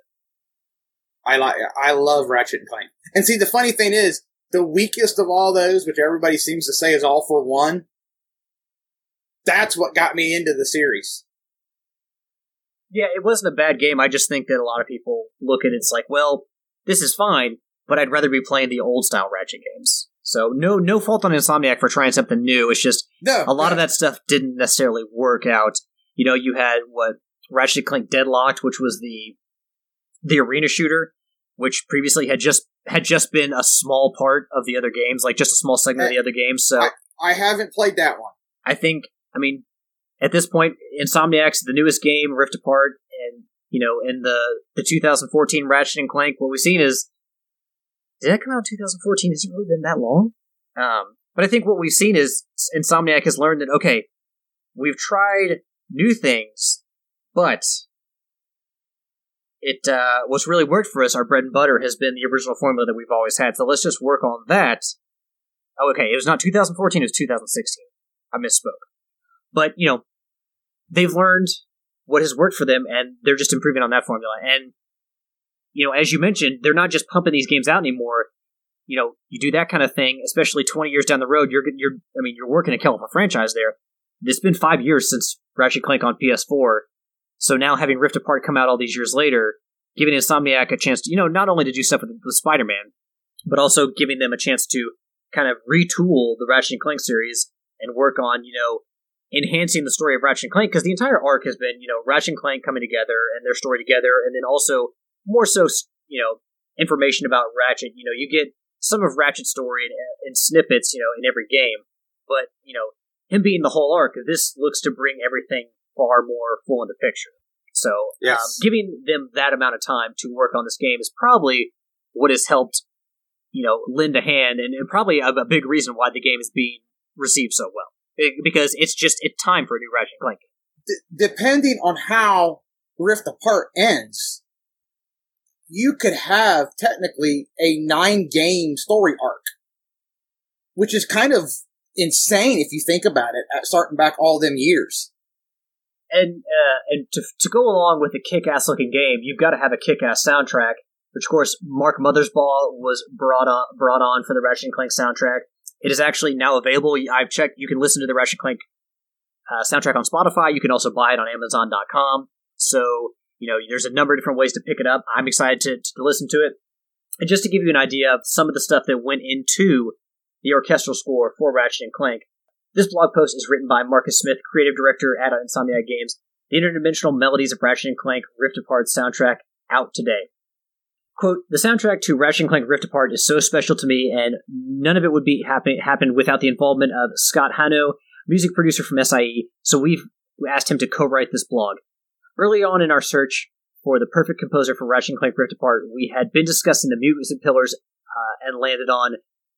I like. I love Ratchet and Clank. And see, the funny thing is, the weakest of all those, which everybody seems to say is all for one. That's what got me into the series. Yeah, it wasn't a bad game. I just think that a lot of people look at it, it's like, well, this is fine, but I'd rather be playing the old style Ratchet games. So no, no fault on Insomniac for trying something new. It's just No, a lot no. of that stuff didn't necessarily work out. You know, you had what Ratchet and Clank Deadlocked, which was the the arena shooter, which previously had just had just been a small part of the other games, like just a small segment of the other games. So I haven't played that one. I think, I mean, at this point, Insomniac's the newest game, Rift Apart, and you know, in the the 2014 Ratchet and Clank, what we've seen is did that come out in 2014? Has it really been that long? Um, but I think what we've seen is Insomniac has learned that okay, we've tried new things, but it uh, what's really worked for us, our bread and butter, has been the original formula that we've always had. So let's just work on that. Oh, okay, it was not 2014; it was 2016. I misspoke. But you know, they've learned what has worked for them, and they're just improving on that formula. And you know, as you mentioned, they're not just pumping these games out anymore. You know, you do that kind of thing, especially 20 years down the road. You're, you're, I mean, you're working a California franchise there. It's been five years since Ratchet & Clank on PS4, so now having Rift Apart come out all these years later, giving Insomniac a chance to, you know, not only to do stuff with, with Spider-Man, but also giving them a chance to kind of retool the Ratchet and Clank series and work on, you know, enhancing the story of Ratchet and Clank because the entire arc has been, you know, Ratchet and Clank coming together and their story together, and then also more so, you know, information about Ratchet. You know, you get some of Ratchet's story in, in snippets, you know, in every game, but you know, him being the whole arc, this looks to bring everything far more full into picture. So, Yes. um, giving them that amount of time to work on this game is probably what has helped, you know, lend a hand, and, and probably a, a big reason why the game is being received so well. It- because it's just it's time for a new Ratchet and Clank. D- depending on how Rift Apart ends, you could have technically a nine game story arc, which is kind of insane if you think about it, starting back all them years. and uh, and to to go along with a kick-ass looking game, you've got to have a kick-ass soundtrack. Which, of course, Mark Mothersbaugh was brought on brought on for the Ratchet and Clank soundtrack. It is actually now available. I've checked; you can listen to the Ratchet and Clank uh, soundtrack on Spotify. You can also buy it on Amazon.com. So you know, there's a number of different ways to pick it up. I'm excited to, to listen to it. And just to give you an idea of some of the stuff that went into the orchestral score for Ratchet and Clank, this blog post is written by Marcus Smith, creative director at Insomniac Games. The interdimensional melodies of Ratchet and Clank Rift Apart soundtrack out today. Quote, the soundtrack to Ratchet and Clank Rift Apart is so special to me, and none of it would be happen, without the involvement of Scott Hanau, music producer from SIE, so we've asked him to co-write this blog. Early on in our search for the perfect composer for Ratchet and Clank Rift Apart, we had been discussing the music pillars uh, and landed on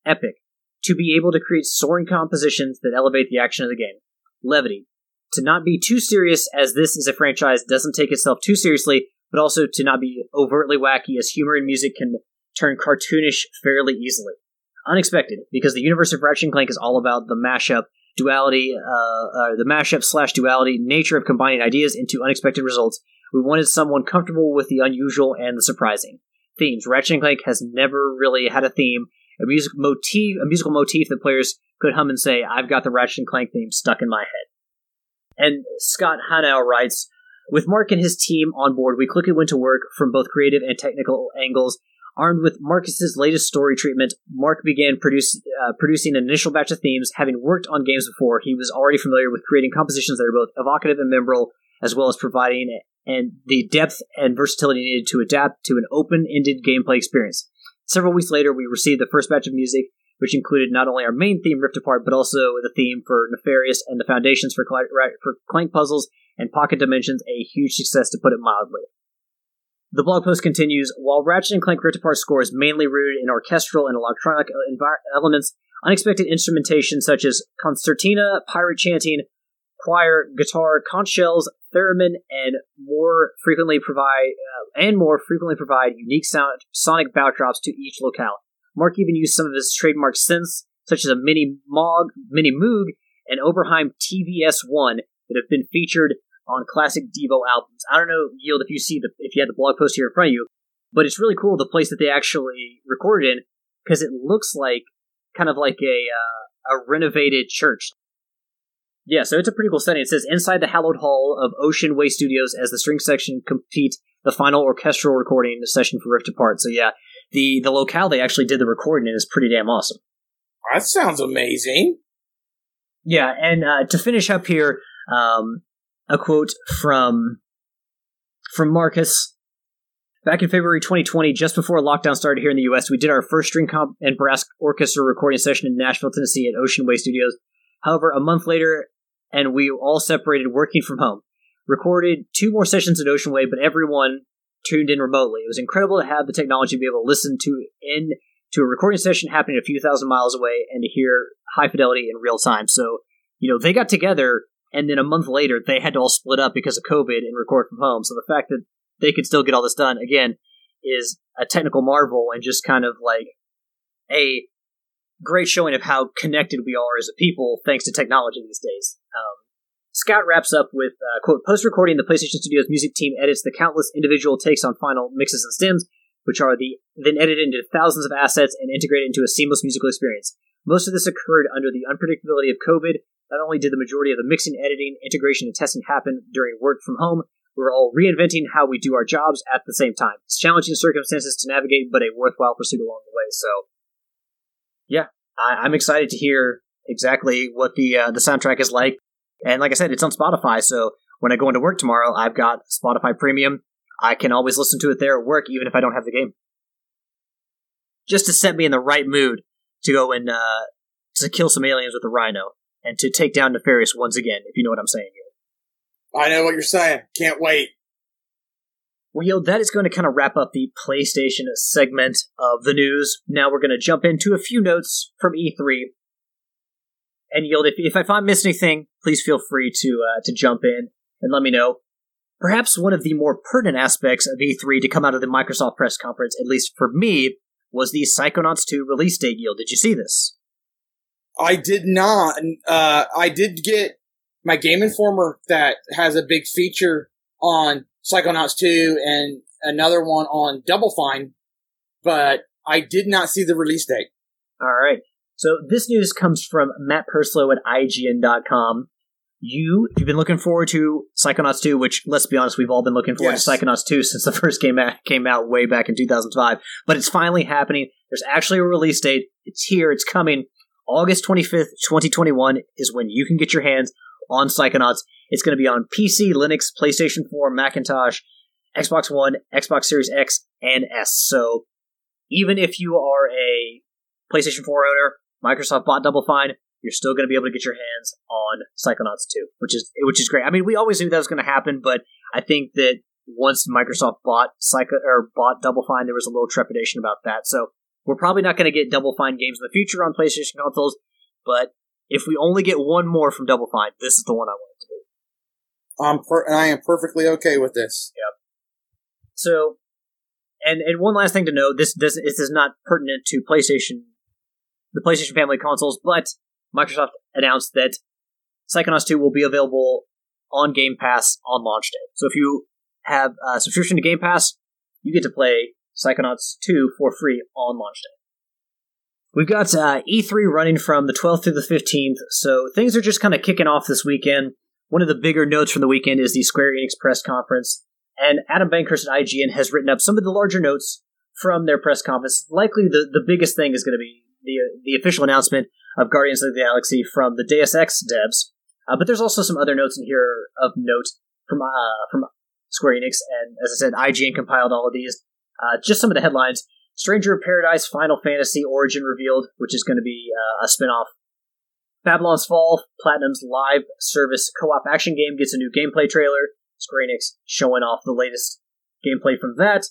Epic, to be able to create soaring compositions that elevate the action of the game. Levity, to not be too serious as this is a franchise doesn't take itself too seriously, but also to not be overtly wacky as humor and music can turn cartoonish fairly easily. Unexpected, because the universe of Ratchet and Clank is all about the mashup, duality, uh, uh, the mashup slash duality nature of combining ideas into unexpected results. We wanted someone comfortable with the unusual and the surprising. Themes. Ratchet and Clank has never really had a theme, a music motif, a musical motif that players could hum and say, "I've got the Ratchet and Clank theme stuck in my head." And Scott Hanau writes, "With Mark and his team on board, we quickly went to work from both creative and technical angles. Armed with Marcus's latest story treatment, Mark began produce, uh, producing an initial batch of themes. Having worked on games before, he was already familiar with creating compositions that are both evocative and memorable, as well as providing and the depth and versatility needed to adapt to an open-ended gameplay experience." Several weeks later, we received the first batch of music, which included not only our main theme, Rift Apart, but also the theme for Nefarious and the foundations for, Ra- for Clank Puzzles and Pocket Dimensions, a huge success to put it mildly. The blog post continues While Ratchet and Clank Rift Apart score is mainly rooted in orchestral and electronic elements, unexpected instrumentation such as concertina, pirate chanting, choir, guitar, conch shells, theremin, and more frequently provide uh, and more frequently provide unique sound sonic backdrops to each locale. Mark even used some of his trademark synths, such as a mini Moog, mini Moog, and Oberheim TVS1 that have been featured on classic Devo albums. I don't know, Yield, if you see the if you had the blog post here in front of you, but it's really cool the place that they actually recorded in because it looks like kind of like a uh, a renovated church. Yeah, so it's a pretty cool setting. It says inside the hallowed hall of Ocean Way Studios as the string section complete the final orchestral recording session for Rift Apart. So yeah, the the locale they actually did the recording in is pretty damn awesome. That sounds amazing. Yeah, and uh, to finish up here, um, a quote from from Marcus. Back in February 2020, just before lockdown started here in the U.S., we did our first string comp and brass orchestra recording session in Nashville, Tennessee, at Ocean Way Studios. However, a month later, and we all separated, working from home. Recorded two more sessions at Ocean Way, but everyone tuned in remotely. It was incredible to have the technology to be able to listen to in to a recording session happening a few thousand miles away and to hear high fidelity in real time. So, you know, they got together and then a month later they had to all split up because of COVID and record from home. So the fact that they could still get all this done again is a technical marvel and just kind of like a great showing of how connected we are as a people thanks to technology these days. Um, Scott wraps up with uh, quote post recording the PlayStation Studios music team edits the countless individual takes on final mixes and stems, which are the then edited into thousands of assets and integrated into a seamless musical experience. Most of this occurred under the unpredictability of COVID. Not only did the majority of the mixing, editing, integration, and testing happen during work from home, we are all reinventing how we do our jobs at the same time. It's challenging circumstances to navigate, but a worthwhile pursuit along the way. So, yeah, I, am excited to hear exactly what the uh, the soundtrack is like. And like I said, it's on Spotify, so when I go into work tomorrow, I've got Spotify Premium. I can always listen to it there at work, even if I don't have the game. Just to set me in the right mood to go and uh, to kill some aliens with a rhino and to take down Nefarious once again, if you know what I'm saying. Here. I know what you're saying. Can't wait. Well, yo, that is going to kind of wrap up the PlayStation segment of the news. Now we're going to jump into a few notes from E3. And Yield, if, if I miss anything, please feel free to uh, to jump in and let me know. Perhaps one of the more pertinent aspects of E3 to come out of the Microsoft press conference, at least for me, was the Psychonauts 2 release date. Yield, did you see this? I did not. Uh, I did get my Game Informer that has a big feature on Psychonauts 2 and another one on Double Fine, but I did not see the release date. All right. So this news comes from Matt Purslow at IGN.com. You, you've been looking forward to Psychonauts 2, which let's be honest, we've all been looking forward yes. to Psychonauts 2 since the first game came out way back in 2005, but it's finally happening. There's actually a release date. It's here. It's coming. August 25th, 2021 is when you can get your hands on Psychonauts. It's going to be on PC, Linux, PlayStation 4, Macintosh, Xbox One, Xbox Series X, and S. So even if you are a PlayStation 4 owner, Microsoft bought Double Fine, you're still going to be able to get your hands on Psychonauts 2, which is which is great. I mean, we always knew that was going to happen, but I think that once Microsoft bought Psycho or bought Double Fine, there was a little trepidation about that. So we're probably not going to get Double Fine games in the future on PlayStation consoles, but if we only get one more from Double Fine, this is the one I want it to do. I'm per- I am perfectly okay with this. Yep. So, and and one last thing to note: this this this is not pertinent to PlayStation, the PlayStation family consoles, but Microsoft announced that Psychonauts 2 will be available on Game Pass on launch day. So if you have a subscription to Game Pass, you get to play Psychonauts 2 for free on launch day. We've got uh, E3 running from the 12th through the 15th, so things are just kind of kicking off this weekend. One of the bigger notes from the weekend is the Square Enix press conference, and Adam Bankhurst at IGN has written up some of the larger notes from their press conference. Likely the, the biggest thing is going to be the, the official announcement of Guardians of the Galaxy from the Deus Ex devs, uh, but there's also some other notes in here of note from uh, from Square Enix, and as I said, IGN compiled all of these. Uh, just some of the headlines. Stranger of Paradise Final Fantasy Origin revealed, which is going to be uh, a spin-off. Babylon's Fall, Platinum's live service co-op action game gets a new gameplay trailer. Square Enix showing off the latest gameplay from that.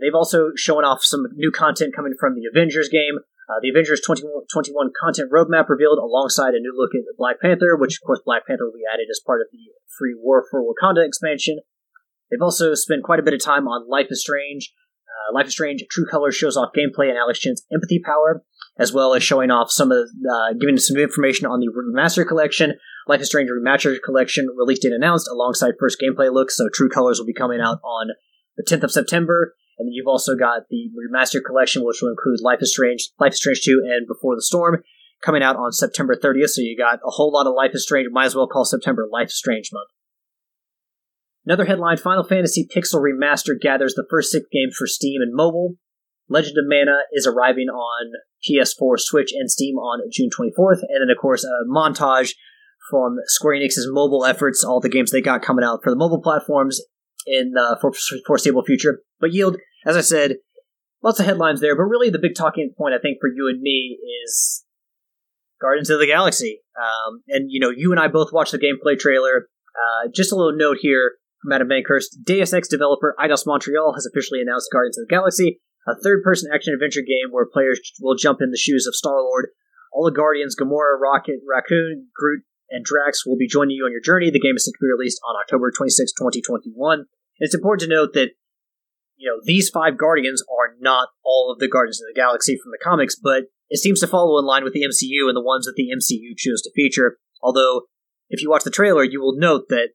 They've also shown off some new content coming from the Avengers game. Uh, the Avengers 2021 content roadmap revealed alongside a new look at Black Panther, which of course Black Panther will be added as part of the free War for Wakanda expansion. They've also spent quite a bit of time on Life is Strange, Life is Strange True Colors shows off gameplay and Alex Chen's empathy power, as well as showing off some of, uh, giving some information on the Remaster Collection. Life is Strange Remastered Collection release date announced alongside first gameplay looks, so True Colors will be coming out on the 10th of September. And you've also got the Remastered Collection, which will include Life is Strange, Life is Strange 2, and Before the Storm, coming out on September 30th. So you got a whole lot of Life is Strange. Might as well call September Life is Strange month. Another headline Final Fantasy Pixel Remastered gathers the first six games for Steam and mobile. Legend of Mana is arriving on PS4, Switch, and Steam on June 24th. And then, of course, a montage from Square Enix's mobile efforts, all the games they got coming out for the mobile platforms in the foreseeable future. But Yield, as I said, lots of headlines there, but really the big talking point, I think, for you and me is Guardians of the Galaxy. Um, and, you know, you and I both watched the gameplay trailer. Uh, just a little note here from Adam Bankhurst, Deus Ex developer Eidos Montreal has officially announced Guardians of the Galaxy, a third-person action-adventure game where players will jump in the shoes of Star-Lord. All the Guardians, Gamora, Rocket, Raccoon, Groot, and Drax will be joining you on your journey. The game is set to be released on October 26, 2021. It's important to note that you know these five Guardians are not all of the Guardians of the Galaxy from the comics, but it seems to follow in line with the MCU and the ones that the MCU chose to feature. Although, if you watch the trailer, you will note that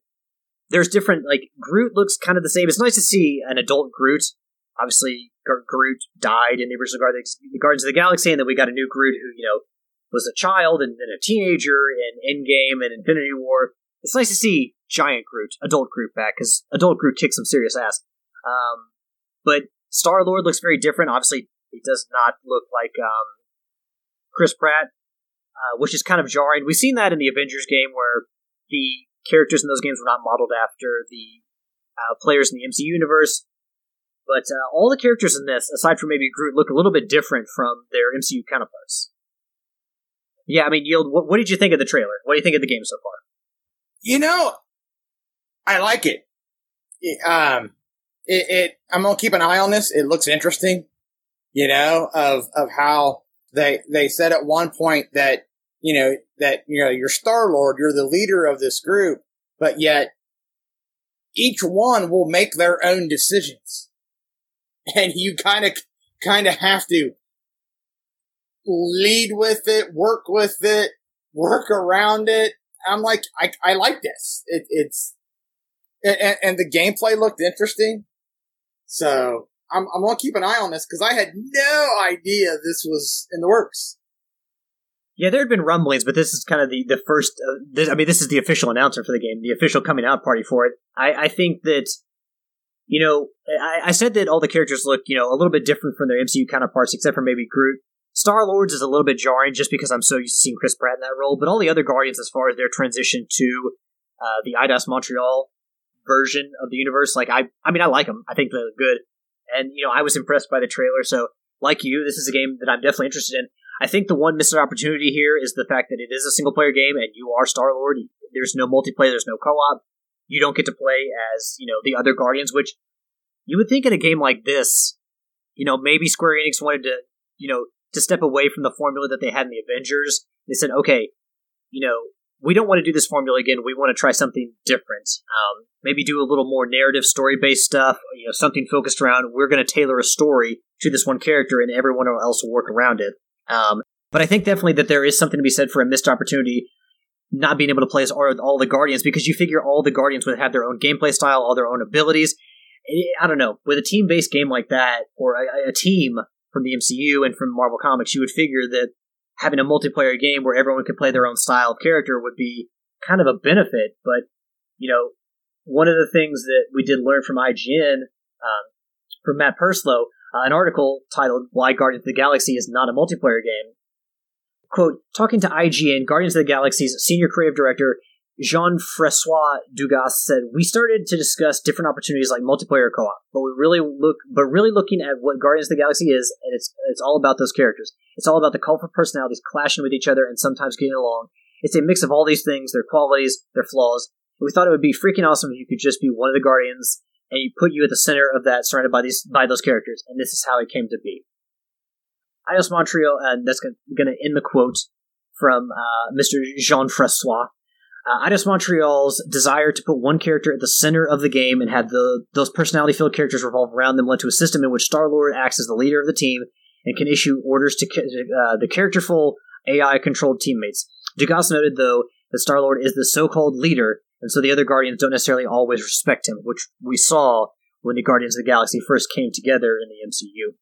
there's different. Like Groot looks kind of the same. It's nice to see an adult Groot. Obviously, Groot died in the original Guardians of the Galaxy, and then we got a new Groot who you know was a child and then a teenager in Endgame and Infinity War. It's nice to see giant Groot, adult Groot back because adult Groot kicks some serious ass. Um, but Star Lord looks very different. Obviously, he does not look like um, Chris Pratt, uh, which is kind of jarring. We've seen that in the Avengers game where the characters in those games were not modeled after the uh, players in the MCU universe. But uh, all the characters in this, aside from maybe Groot, look a little bit different from their MCU counterparts. Yeah, I mean, Yield, what, what did you think of the trailer? What do you think of the game so far? You know, I like it. it um, it, it, I'm gonna keep an eye on this. It looks interesting, you know, of, of how they, they said at one point that, you know, that, you know, you're Star Lord, you're the leader of this group, but yet each one will make their own decisions. And you kind of, kind of have to lead with it, work with it, work around it. I'm like, I, I like this. It, it's, and, and, the gameplay looked interesting. So I'm, I'm to keep an eye on this because I had no idea this was in the works. Yeah, there had been rumblings, but this is kind of the, the first. Uh, this, I mean, this is the official announcement for the game, the official coming out party for it. I, I think that, you know, I, I said that all the characters look, you know, a little bit different from their MCU counterparts, except for maybe Groot. Star Lord's is a little bit jarring just because I'm so used to seeing Chris Pratt in that role, but all the other Guardians, as far as their transition to uh, the Eidos Montreal version of the universe, like I, I mean, I like them. I think they're good, and you know, I was impressed by the trailer. So, like you, this is a game that I'm definitely interested in. I think the one missed opportunity here is the fact that it is a single player game, and you are Star Lord. There's no multiplayer. There's no co-op. You don't get to play as you know the other Guardians, which you would think in a game like this, you know, maybe Square Enix wanted to, you know, to step away from the formula that they had in the Avengers. They said, okay, you know, we don't want to do this formula again. We want to try something different. Um, maybe do a little more narrative, story based stuff. You know, something focused around. We're going to tailor a story to this one character, and everyone else will work around it. Um, but I think definitely that there is something to be said for a missed opportunity not being able to play as all the Guardians because you figure all the Guardians would have their own gameplay style, all their own abilities. I don't know. With a team based game like that, or a, a team from the MCU and from Marvel Comics, you would figure that having a multiplayer game where everyone could play their own style of character would be kind of a benefit. But, you know, one of the things that we did learn from IGN, um, from Matt Purslow, uh, an article titled Why Guardians of the Galaxy is Not a Multiplayer Game. Quote, talking to IGN, Guardians of the Galaxy's senior creative director Jean-Francois Dugas said, "We started to discuss different opportunities like multiplayer co-op, but we really look, but really looking at what Guardians of the Galaxy is, and it's it's all about those characters. It's all about the colorful personalities clashing with each other and sometimes getting along. It's a mix of all these things, their qualities, their flaws. we thought it would be freaking awesome if you could just be one of the Guardians, and you put you at the center of that, surrounded by these by those characters. And this is how it came to be." Eidos Montreal, and that's going to end the quote from uh, Mr. Jean Francois. Uh, Eidos Montreal's desire to put one character at the center of the game and have the those personality filled characters revolve around them led to a system in which Star Lord acts as the leader of the team and can issue orders to uh, the characterful AI controlled teammates. Dugas noted, though, that Star Lord is the so called leader, and so the other Guardians don't necessarily always respect him, which we saw when the Guardians of the Galaxy first came together in the MCU.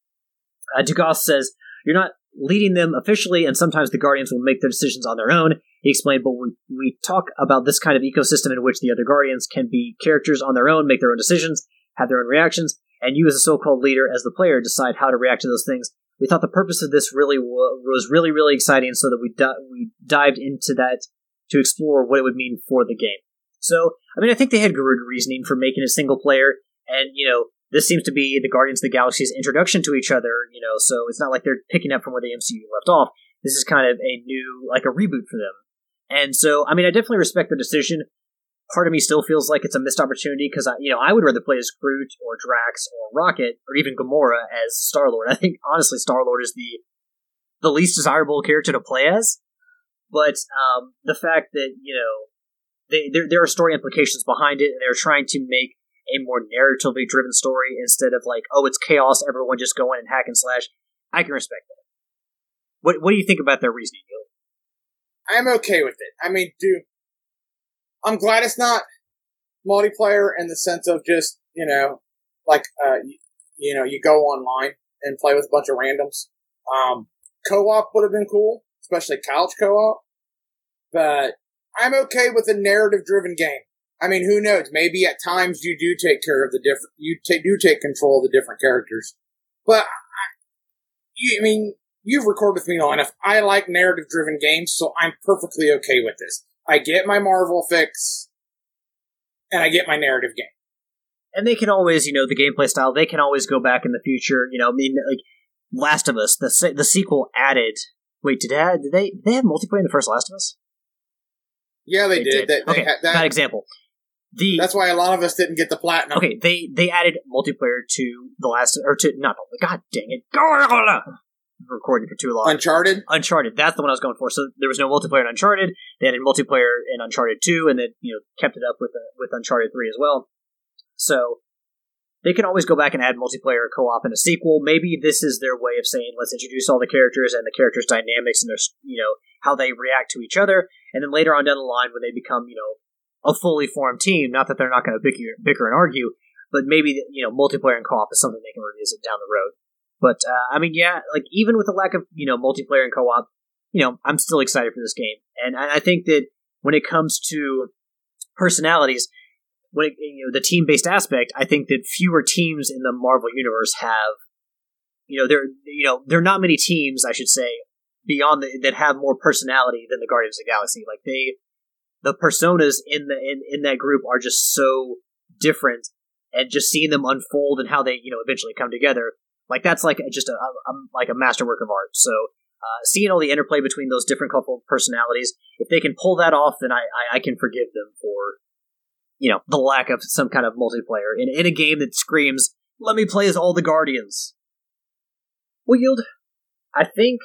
Uh, Dugas says, You're not leading them officially, and sometimes the Guardians will make their decisions on their own. He explained, but we, we talk about this kind of ecosystem in which the other Guardians can be characters on their own, make their own decisions, have their own reactions, and you as a so-called leader, as the player, decide how to react to those things. We thought the purpose of this really w- was really, really exciting, so that we di- we dived into that to explore what it would mean for the game. So, I mean, I think they had good reasoning for making a single player, and you know, this seems to be the Guardians of the Galaxy's introduction to each other, you know, so it's not like they're picking up from where the MCU left off. This is kind of a new, like a reboot for them. And so, I mean, I definitely respect the decision. Part of me still feels like it's a missed opportunity because, I, you know, I would rather play as Groot or Drax or Rocket or even Gamora as Star Lord. I think, honestly, Star Lord is the the least desirable character to play as. but um, the fact that you know they, there there are story implications behind it, and they're trying to make a more narratively driven story instead of like, oh, it's chaos, everyone just go in and hack and slash. I can respect that. What What do you think about their reasoning? I'm okay with it. I mean, dude, I'm glad it's not multiplayer in the sense of just you know, like uh, you, you know, you go online and play with a bunch of randoms. Um, co-op would have been cool, especially couch co-op. But I'm okay with a narrative-driven game. I mean, who knows? Maybe at times you do take care of the different, you ta- do take control of the different characters. But I, you, I mean, you've recorded with me long enough. I like narrative-driven games, so I'm perfectly okay with this. I get my Marvel fix, and I get my narrative game. And they can always, you know, the gameplay style. They can always go back in the future. You know, I mean, like Last of Us, the se- the sequel added. Wait, did they did they did they have multiplayer in the first Last of Us? Yeah, they, They did. did. They, they Okay, had that, bad example. The that's why a lot of us didn't get the platinum. okay, they they added multiplayer to the last or to not only God dang it, go recording for too long. Uncharted. Uncharted, that's the one I was going for. So there was no multiplayer in Uncharted. They added multiplayer in Uncharted Two, and then you know kept it up with uh, with Uncharted Three as well. So they can always go back and add multiplayer co-op in a sequel. Maybe this is their way of saying let's introduce all the characters and the characters' dynamics and their you know how they react to each other, and then later on down the line when they become you know a fully formed team. Not that they're not going to bicker, bicker and argue, but maybe you know multiplayer and co-op is something they can revisit down the road. But uh, I mean, yeah, like even with the lack of you know multiplayer and co-op, you know, I'm still excited for this game, and I think that when it comes to personalities, when it, you know the team-based aspect, I think that fewer teams in the Marvel universe have, you know, there you know there are not many teams, I should say, beyond the, that have more personality than the Guardians of the Galaxy. Like they, the personas in the in, in that group are just so different, and just seeing them unfold and how they you know eventually come together, like that's like just a, a like a masterwork of art. So. Uh, seeing all the interplay between those different couple personalities, if they can pull that off, then I, I, I can forgive them for you know the lack of some kind of multiplayer in, in a game that screams let me play as all the guardians. Well yield i think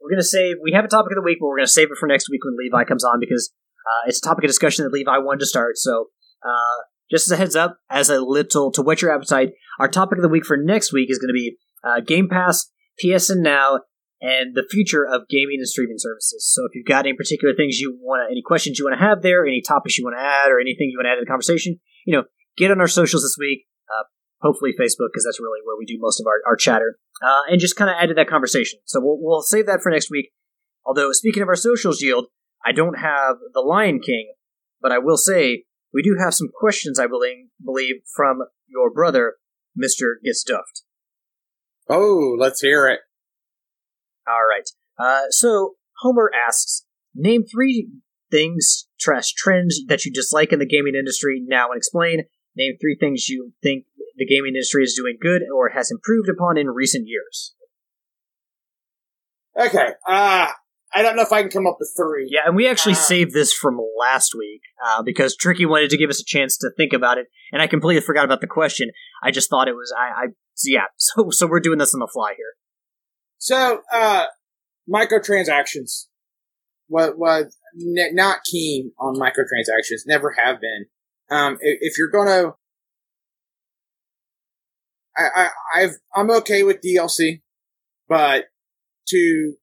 we're going to save we have a topic of the week but we're going to save it for next week when levi comes on because uh, it's a topic of discussion that levi wanted to start so uh, just as a heads up as a little to whet your appetite our topic of the week for next week is going to be uh, game pass psn now and the future of gaming and streaming services. So if you've got any particular things you want any questions you want to have there, any topics you want to add, or anything you want to add to the conversation, you know, get on our socials this week. Uh, hopefully Facebook, because that's really where we do most of our, our chatter, uh, and just kind of add to that conversation. So we'll, we'll save that for next week. Although speaking of our socials, yield, I don't have the Lion King, but I will say we do have some questions. I believe believe from your brother, Mister Gets Duffed. Oh, let's hear it. All right. Uh, so Homer asks, name three things, trash trends that you dislike in the gaming industry now and explain. Name three things you think the gaming industry is doing good or has improved upon in recent years. Okay. Uh, I don't know if I can come up with three. Yeah, and we actually Uh. saved this from last week uh, because Tricky wanted to give us a chance to think about it, and I completely forgot about the question. I just thought it was I. I yeah, so so we're doing this on the fly here. So, uh, microtransactions. What was n- not keen on microtransactions. Never have been. Um, i- if you're gonna, I, I, I've, I'm okay with DLC, but to,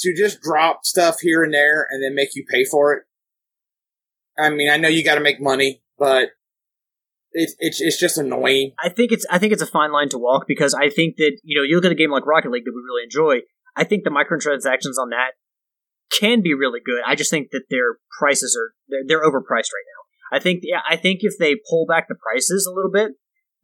to just drop stuff here and there and then make you pay for it. I mean, I know you got to make money, but it's, it's, it's just annoying. I think it's I think it's a fine line to walk because I think that you know you look at a game like Rocket League that we really enjoy. I think the microtransactions on that can be really good. I just think that their prices are they're, they're overpriced right now. I think yeah, I think if they pull back the prices a little bit,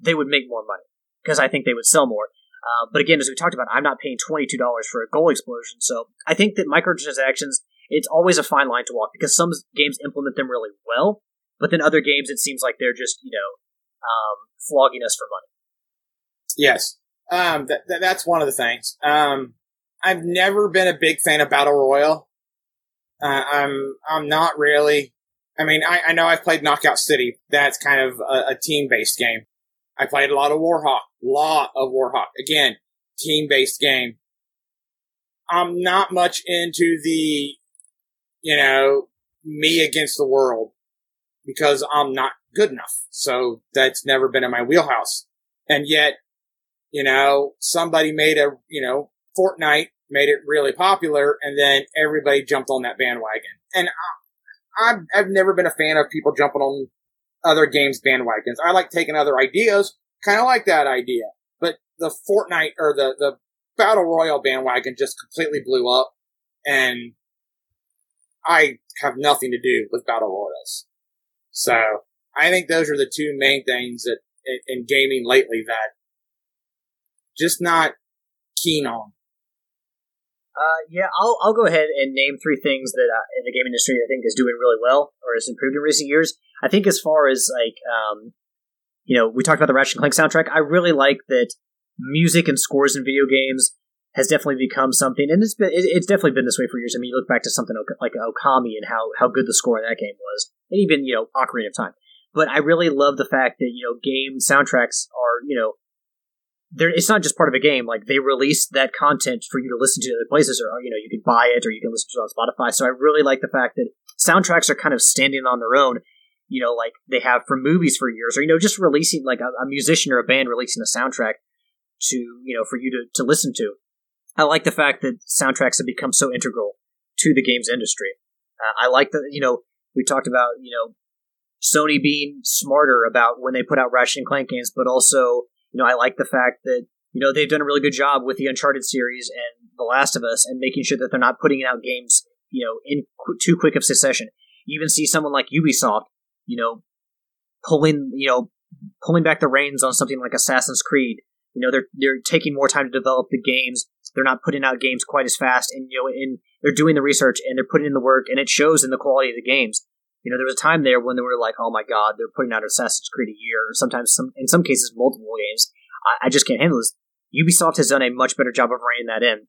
they would make more money because I think they would sell more. Uh, but again, as we talked about, I'm not paying twenty two dollars for a goal explosion, so I think that microtransactions it's always a fine line to walk because some games implement them really well, but then other games it seems like they're just you know um, flogging us for money. Yes. Um, that, that, that's one of the things. Um, I've never been a big fan of Battle royal. Uh, I'm, I'm not really. I mean, I, I know I've played Knockout City. That's kind of a, a team based game. I played a lot of Warhawk, lot of Warhawk. Again, team based game. I'm not much into the, you know, me against the world because I'm not good enough. So that's never been in my wheelhouse. And yet, you know, somebody made a, you know, Fortnite made it really popular and then everybody jumped on that bandwagon. And I, I've, I've never been a fan of people jumping on other games bandwagons. I like taking other ideas, kind of like that idea. But the Fortnite or the, the Battle Royale bandwagon just completely blew up and I have nothing to do with Battle Royals. So I think those are the two main things that in gaming lately that just not keen on. Uh, yeah, I'll I'll go ahead and name three things that uh, in the game industry I think is doing really well or has improved in recent years. I think as far as like um, you know, we talked about the Ratchet and Clank soundtrack. I really like that music and scores in video games has definitely become something, and it's been it, it's definitely been this way for years. I mean, you look back to something like Okami and how how good the score in that game was, and even you know Ocarina of Time. But I really love the fact that you know game soundtracks are you know there it's not just part of a game. Like they release that content for you to listen to other places, or you know you can buy it or you can listen to it on Spotify. So I really like the fact that soundtracks are kind of standing on their own. You know, like they have for movies for years, or you know, just releasing like a, a musician or a band releasing a soundtrack to you know for you to to listen to. I like the fact that soundtracks have become so integral to the games industry. Uh, I like that you know we talked about you know Sony being smarter about when they put out Ratchet and Clank games, but also you know, I like the fact that you know they've done a really good job with the Uncharted series and The Last of Us, and making sure that they're not putting out games you know in qu- too quick of succession. You even see someone like Ubisoft, you know, pulling you know pulling back the reins on something like Assassin's Creed. You know, they're they're taking more time to develop the games. They're not putting out games quite as fast, and you know, and they're doing the research and they're putting in the work, and it shows in the quality of the games. You know, there was a time there when they were like, "Oh my God, they're putting out Assassin's Creed a year," or sometimes some, in some cases, multiple games. I, I just can't handle this. Ubisoft has done a much better job of reining that in.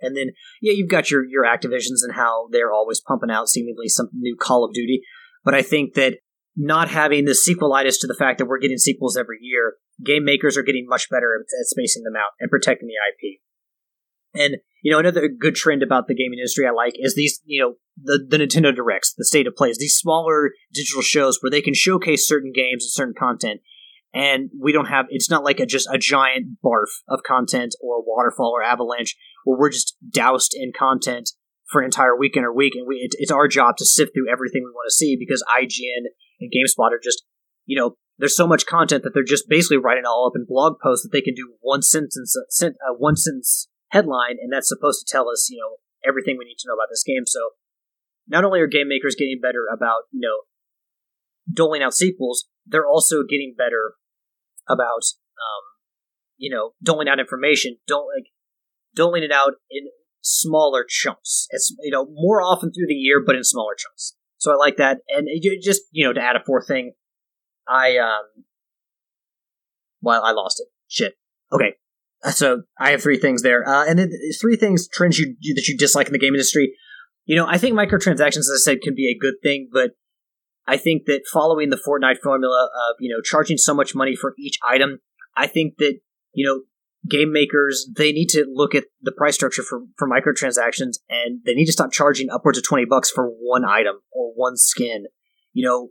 And then, yeah, you've got your your Activisions and how they're always pumping out seemingly some new Call of Duty. But I think that not having the sequelitis to the fact that we're getting sequels every year, game makers are getting much better at spacing them out and protecting the IP. And you know, another good trend about the gaming industry I like is these, you know, the, the Nintendo Directs, the state of plays, these smaller digital shows where they can showcase certain games and certain content. And we don't have, it's not like a, just a giant barf of content or waterfall or avalanche where we're just doused in content for an entire weekend or week. And we, it, it's our job to sift through everything we want to see because IGN and GameSpot are just, you know, there's so much content that they're just basically writing all up in blog posts that they can do one sentence, uh, one sentence headline, and that's supposed to tell us, you know, everything we need to know about this game. So not only are game makers getting better about, you know, doling out sequels, they're also getting better about, um, you know, doling out information, don't like doling it out in smaller chunks. It's you know more often through the year, but in smaller chunks. So I like that, and just you know to add a fourth thing, I um, well I lost it. Shit. Okay, so I have three things there, uh, and then three things trends you that you dislike in the game industry. You know, I think microtransactions, as I said, can be a good thing, but I think that following the Fortnite formula of you know charging so much money for each item, I think that you know game makers they need to look at the price structure for for microtransactions and they need to stop charging upwards of twenty bucks for one item or one skin. You know,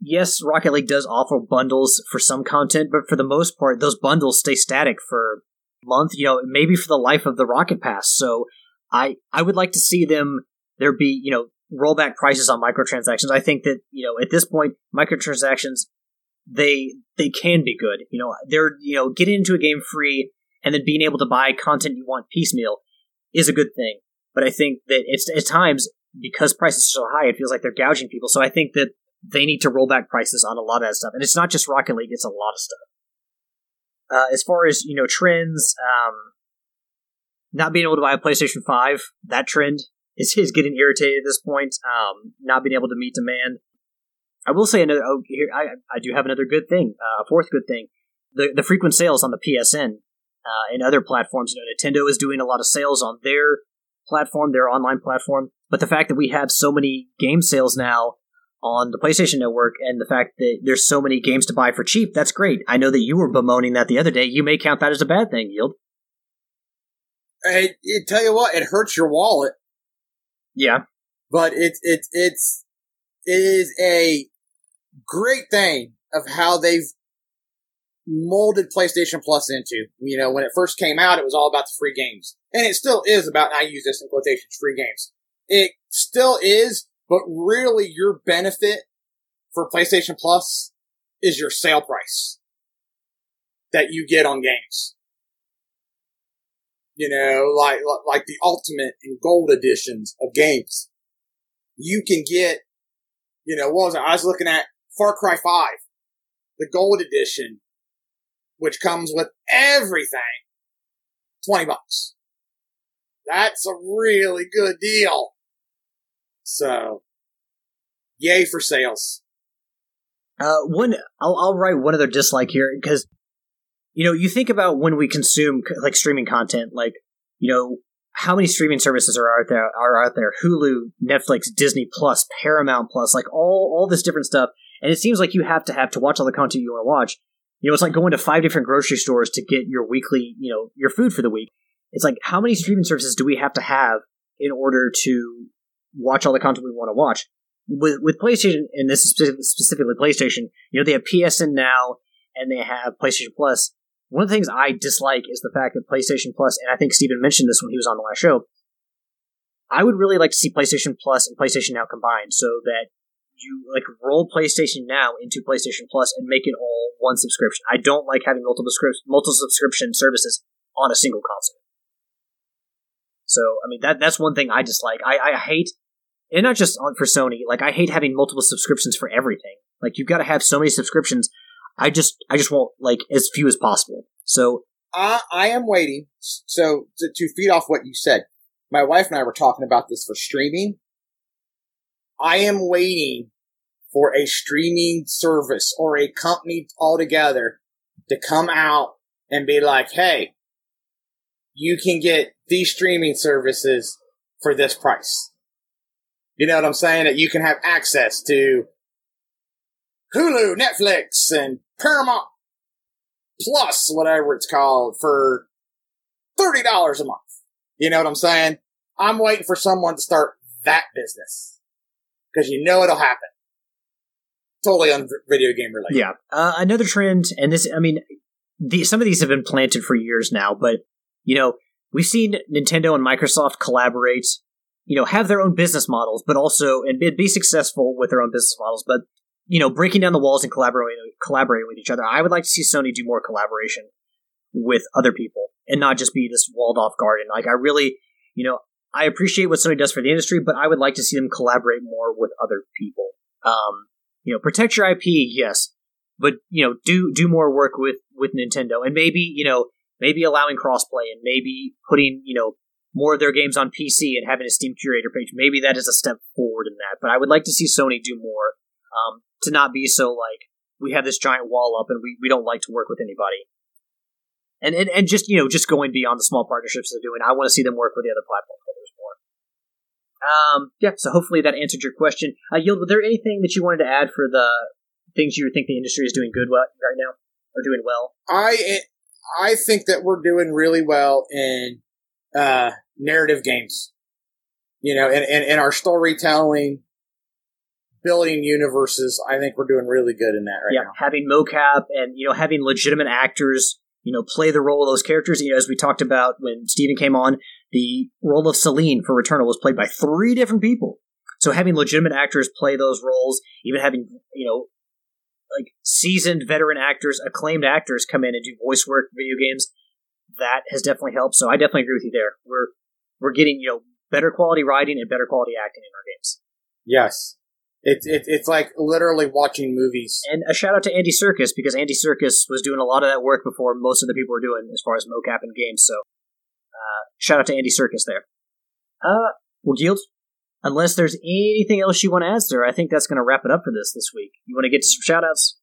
yes, Rocket League does offer bundles for some content, but for the most part, those bundles stay static for month, you know, maybe for the life of the Rocket Pass. So I I would like to see them there be, you know, rollback prices on microtransactions. I think that, you know, at this point, microtransactions they they can be good. You know, they're you know, getting into a game free and then being able to buy content you want piecemeal is a good thing. But I think that it's at times because prices are so high, it feels like they're gouging people. So I think that they need to roll back prices on a lot of that stuff. And it's not just Rocket League, it's a lot of stuff. Uh, as far as, you know, trends, um, not being able to buy a PlayStation 5, that trend is, is getting irritated at this point. Um, not being able to meet demand. I will say another, oh, here, I, I do have another good thing, uh, a fourth good thing. The, the frequent sales on the PSN, uh, and other platforms. You know, Nintendo is doing a lot of sales on their platform, their online platform. But the fact that we have so many game sales now on the PlayStation Network and the fact that there's so many games to buy for cheap, that's great. I know that you were bemoaning that the other day. You may count that as a bad thing, Yield. I, I tell you what, it hurts your wallet, Yeah. but it's it's it's it is a great thing of how they've molded PlayStation Plus into. You know, when it first came out, it was all about the free games, and it still is about. And I use this in quotations, free games. It still is, but really, your benefit for PlayStation Plus is your sale price that you get on games. You know, like like the ultimate and gold editions of games. You can get, you know, what was it? I was looking at Far Cry 5, the gold edition, which comes with everything. 20 bucks. That's a really good deal. So, yay for sales. Uh, one, I'll, I'll write one other dislike here because, you know, you think about when we consume like streaming content, like, you know, how many streaming services are out there? Are out there? Hulu, Netflix, Disney Plus, Paramount Plus, like all all this different stuff. And it seems like you have to have to watch all the content you want to watch. You know, it's like going to five different grocery stores to get your weekly, you know, your food for the week. It's like how many streaming services do we have to have in order to watch all the content we want to watch? With with PlayStation, and this is specifically PlayStation, you know, they have PSN now and they have PlayStation Plus. One of the things I dislike is the fact that PlayStation Plus, and I think Steven mentioned this when he was on the last show. I would really like to see PlayStation Plus and PlayStation Now combined so that you like roll PlayStation Now into PlayStation Plus and make it all one subscription. I don't like having multiple script, multiple subscription services on a single console. So I mean that that's one thing I dislike. I, I hate, and not just on for Sony. Like I hate having multiple subscriptions for everything. Like you've got to have so many subscriptions. I just I just want like as few as possible. So I, I am waiting. So to, to feed off what you said, my wife and I were talking about this for streaming. I am waiting for a streaming service or a company altogether to come out and be like, Hey, you can get these streaming services for this price. You know what I'm saying? That you can have access to Hulu, Netflix, and Paramount Plus, whatever it's called, for $30 a month. You know what I'm saying? I'm waiting for someone to start that business. Cause you know it'll happen. Totally on video game related. Yeah. Uh, another trend, and this, I mean, the, some of these have been planted for years now, but, you know, we've seen Nintendo and Microsoft collaborate, you know, have their own business models, but also, and be, successful with their own business models, but, you know, breaking down the walls and collaborating, collaborating with each other. I would like to see Sony do more collaboration with other people and not just be this walled off garden. Like, I really, you know, I appreciate what Sony does for the industry, but I would like to see them collaborate more with other people. Um, you know, protect your IP, yes, but you know, do do more work with with Nintendo, and maybe you know, maybe allowing crossplay, and maybe putting you know more of their games on PC and having a Steam curator page. Maybe that is a step forward in that. But I would like to see Sony do more um, to not be so like we have this giant wall up and we, we don't like to work with anybody. And, and and just you know just going beyond the small partnerships they're doing, I want to see them work with the other platform holders more. Um, yeah, so hopefully that answered your question. Uh, Yield, was there anything that you wanted to add for the things you think the industry is doing good well, right now or doing well? I, I think that we're doing really well in, uh, narrative games. You know, and, and, and our storytelling, building universes, I think we're doing really good in that right yeah, now. having mocap and you know having legitimate actors, you know, play the role of those characters. You know, as we talked about when Steven came on, the role of Selene for Returnal was played by three different people. So having legitimate actors play those roles, even having you know like seasoned veteran actors, acclaimed actors come in and do voice work for video games, that has definitely helped. So I definitely agree with you there. We're we're getting you know better quality writing and better quality acting in our games. Yes. It's, it, it's like literally watching movies. And a shout out to Andy Serkis because Andy Serkis was doing a lot of that work before most of the people were doing as far as mocap and games. So uh, shout out to Andy Serkis there. Uh, well, Yield, unless there's anything else you want to add, sir, I think that's going to wrap it up for this this week. You want to get to some shout outs?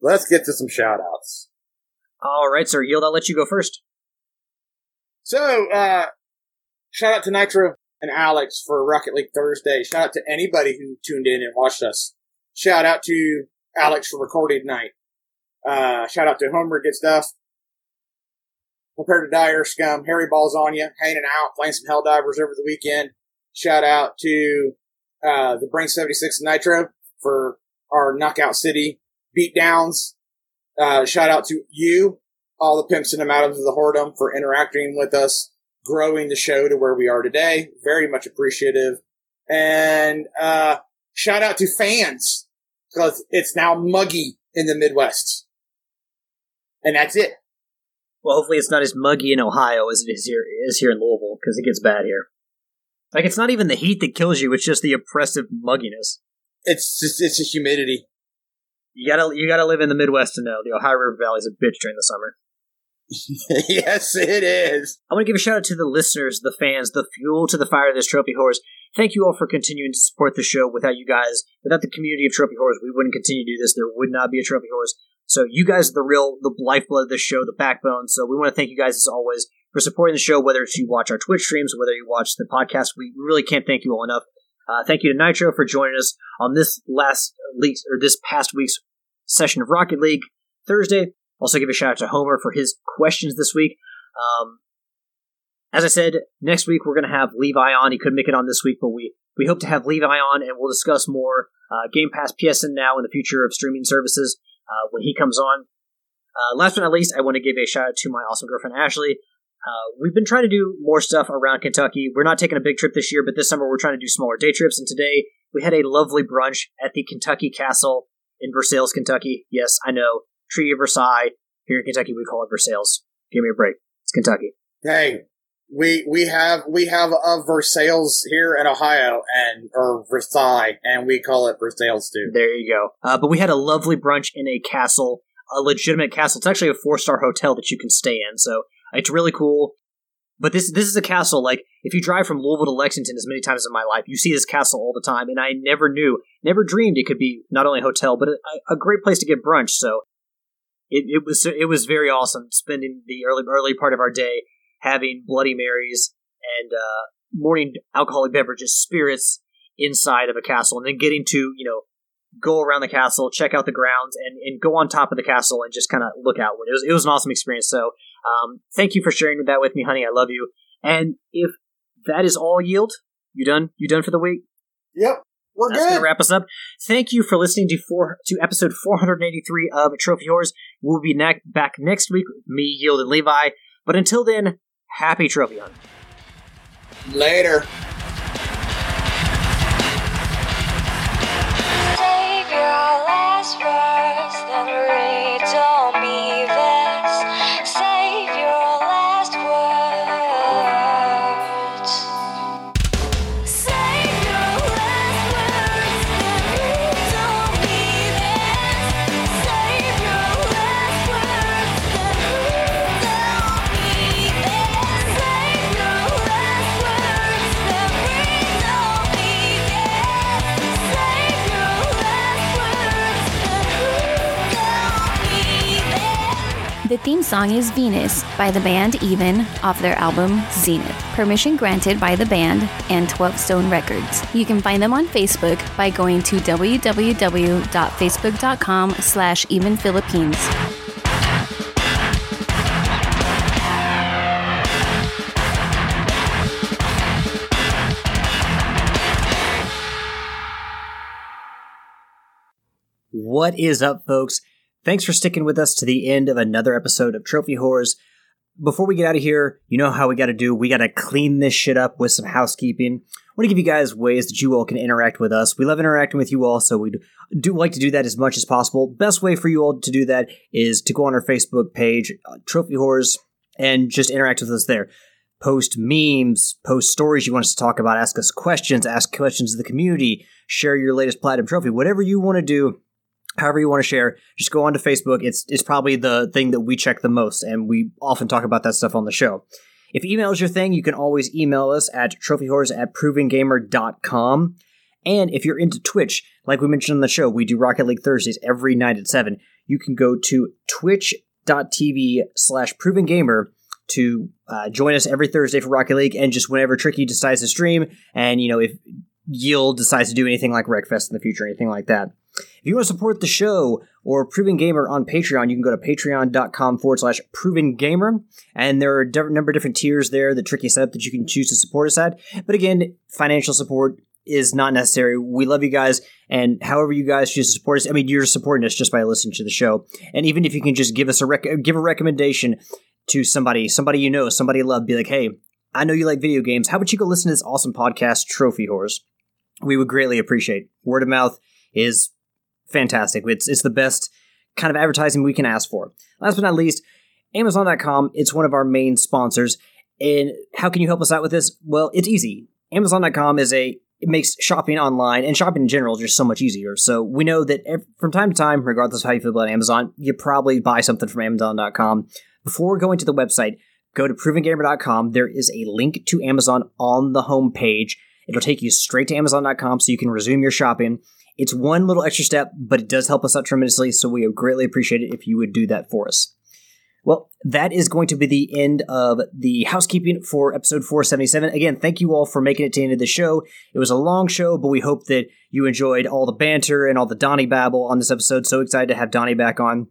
Let's get to some shout outs. All right, sir. Yield, I'll let you go first. So, uh, shout out to Nitro and Alex for Rocket League Thursday. Shout out to anybody who tuned in and watched us. Shout out to Alex for recording night. Uh, shout out to Homer Good Stuff. Prepare to Die, Earth Scum, Harry Balls on you, hanging out, playing some Helldivers over the weekend. Shout out to uh, the Brain 76 Nitro for our Knockout City beatdowns. Uh, shout out to you, all the pimps and them out of the whoredom for interacting with us, growing the show to where we are today. Very much appreciative. And, uh, shout out to fans because it's now muggy in the Midwest. And that's it. Well, hopefully it's not as muggy in Ohio as it is here is here in Louisville because it gets bad here. Like it's not even the heat that kills you; it's just the oppressive mugginess. It's just, it's a humidity. You gotta you gotta live in the Midwest to know the Ohio River Valley is a bitch during the summer. yes, it is. I want to give a shout out to the listeners, the fans, the fuel to the fire of this trophy whores. Thank you all for continuing to support the show. Without you guys, without the community of trophy whores, we wouldn't continue to do this. There would not be a trophy whores. So you guys are the real, the lifeblood of this show, the backbone. So we want to thank you guys as always for supporting the show, whether it's you watch our Twitch streams, whether you watch the podcast. We really can't thank you all enough. Uh, thank you to Nitro for joining us on this last week or this past week's session of Rocket League Thursday. Also, give a shout out to Homer for his questions this week. Um, as I said, next week we're going to have Levi on. He couldn't make it on this week, but we we hope to have Levi on, and we'll discuss more uh, Game Pass, PSN now, and the future of streaming services uh, when he comes on. Uh, last but not least, I want to give a shout out to my awesome girlfriend Ashley. Uh, we've been trying to do more stuff around Kentucky. We're not taking a big trip this year, but this summer we're trying to do smaller day trips. And today we had a lovely brunch at the Kentucky Castle in Versailles, Kentucky. Yes, I know, Treaty of Versailles. Here in Kentucky, we call it Versailles. Give me a break. It's Kentucky. Hey, we we have we have a Versailles here in Ohio and or Versailles, and we call it Versailles too. There you go. Uh, but we had a lovely brunch in a castle, a legitimate castle. It's actually a four star hotel that you can stay in, so it's really cool. But this this is a castle. Like if you drive from Louisville to Lexington as many times in my life, you see this castle all the time, and I never knew, never dreamed it could be not only a hotel but a, a great place to get brunch. So it, it was it was very awesome spending the early early part of our day having Bloody Marys and uh, morning alcoholic beverages, spirits inside of a castle, and then getting to you know go around the castle, check out the grounds, and, and go on top of the castle and just kind of look outward. It was it was an awesome experience. So um, thank you for sharing that with me, honey. I love you. And if that is all, yield, you done? You done for the week? Yep, we're That's good. going to wrap us up. Thank you for listening to four to episode 483 of Trophy Whores. We'll be ne- back next week, me, Yield, and Levi. But until then, happy trophy hunt. Later. Save your last words, then read The theme song is Venus by the band Even off their album Zenith. Permission granted by the band and 12 Stone Records. You can find them on Facebook by going to www.facebook.com slash Even Philippines. What is up, folks? Thanks for sticking with us to the end of another episode of Trophy Whores. Before we get out of here, you know how we got to do. We got to clean this shit up with some housekeeping. I want to give you guys ways that you all can interact with us. We love interacting with you all, so we do like to do that as much as possible. Best way for you all to do that is to go on our Facebook page, uh, Trophy Whores, and just interact with us there. Post memes, post stories you want us to talk about, ask us questions, ask questions of the community, share your latest platinum trophy, whatever you want to do however you want to share, just go onto Facebook. It's it's probably the thing that we check the most, and we often talk about that stuff on the show. If email is your thing, you can always email us at trophywhores at provengamer.com. And if you're into Twitch, like we mentioned on the show, we do Rocket League Thursdays every night at 7. You can go to twitch.tv slash provengamer to uh, join us every Thursday for Rocket League and just whenever Tricky decides to stream. And, you know, if Yield decides to do anything like Wreckfest in the future, anything like that. If you want to support the show or Proven Gamer on Patreon, you can go to patreon.com forward slash proven gamer. And there are a number of different tiers there, the tricky setup that you can choose to support us at. But again, financial support is not necessary. We love you guys, and however you guys choose to support us, I mean, you're supporting us just by listening to the show. And even if you can just give us a rec- give a recommendation to somebody, somebody you know, somebody you love, be like, hey, I know you like video games. How about you go listen to this awesome podcast, Trophy Whores? We would greatly appreciate. Word of mouth is fantastic. It's it's the best kind of advertising we can ask for. Last but not least, Amazon.com. It's one of our main sponsors. And how can you help us out with this? Well, it's easy. Amazon.com is a it makes shopping online and shopping in general just so much easier. So we know that ev- from time to time, regardless of how you feel about Amazon, you probably buy something from Amazon.com. Before going to the website, go to provengamer.com. There is a link to Amazon on the homepage. It'll take you straight to Amazon.com so you can resume your shopping. It's one little extra step, but it does help us out tremendously. So we would greatly appreciate it if you would do that for us. Well, that is going to be the end of the housekeeping for episode 477. Again, thank you all for making it to the end of the show. It was a long show, but we hope that you enjoyed all the banter and all the Donnie babble on this episode. So excited to have Donnie back on.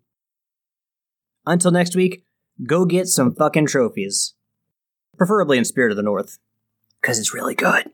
Until next week, go get some fucking trophies. Preferably in Spirit of the North, because it's really good.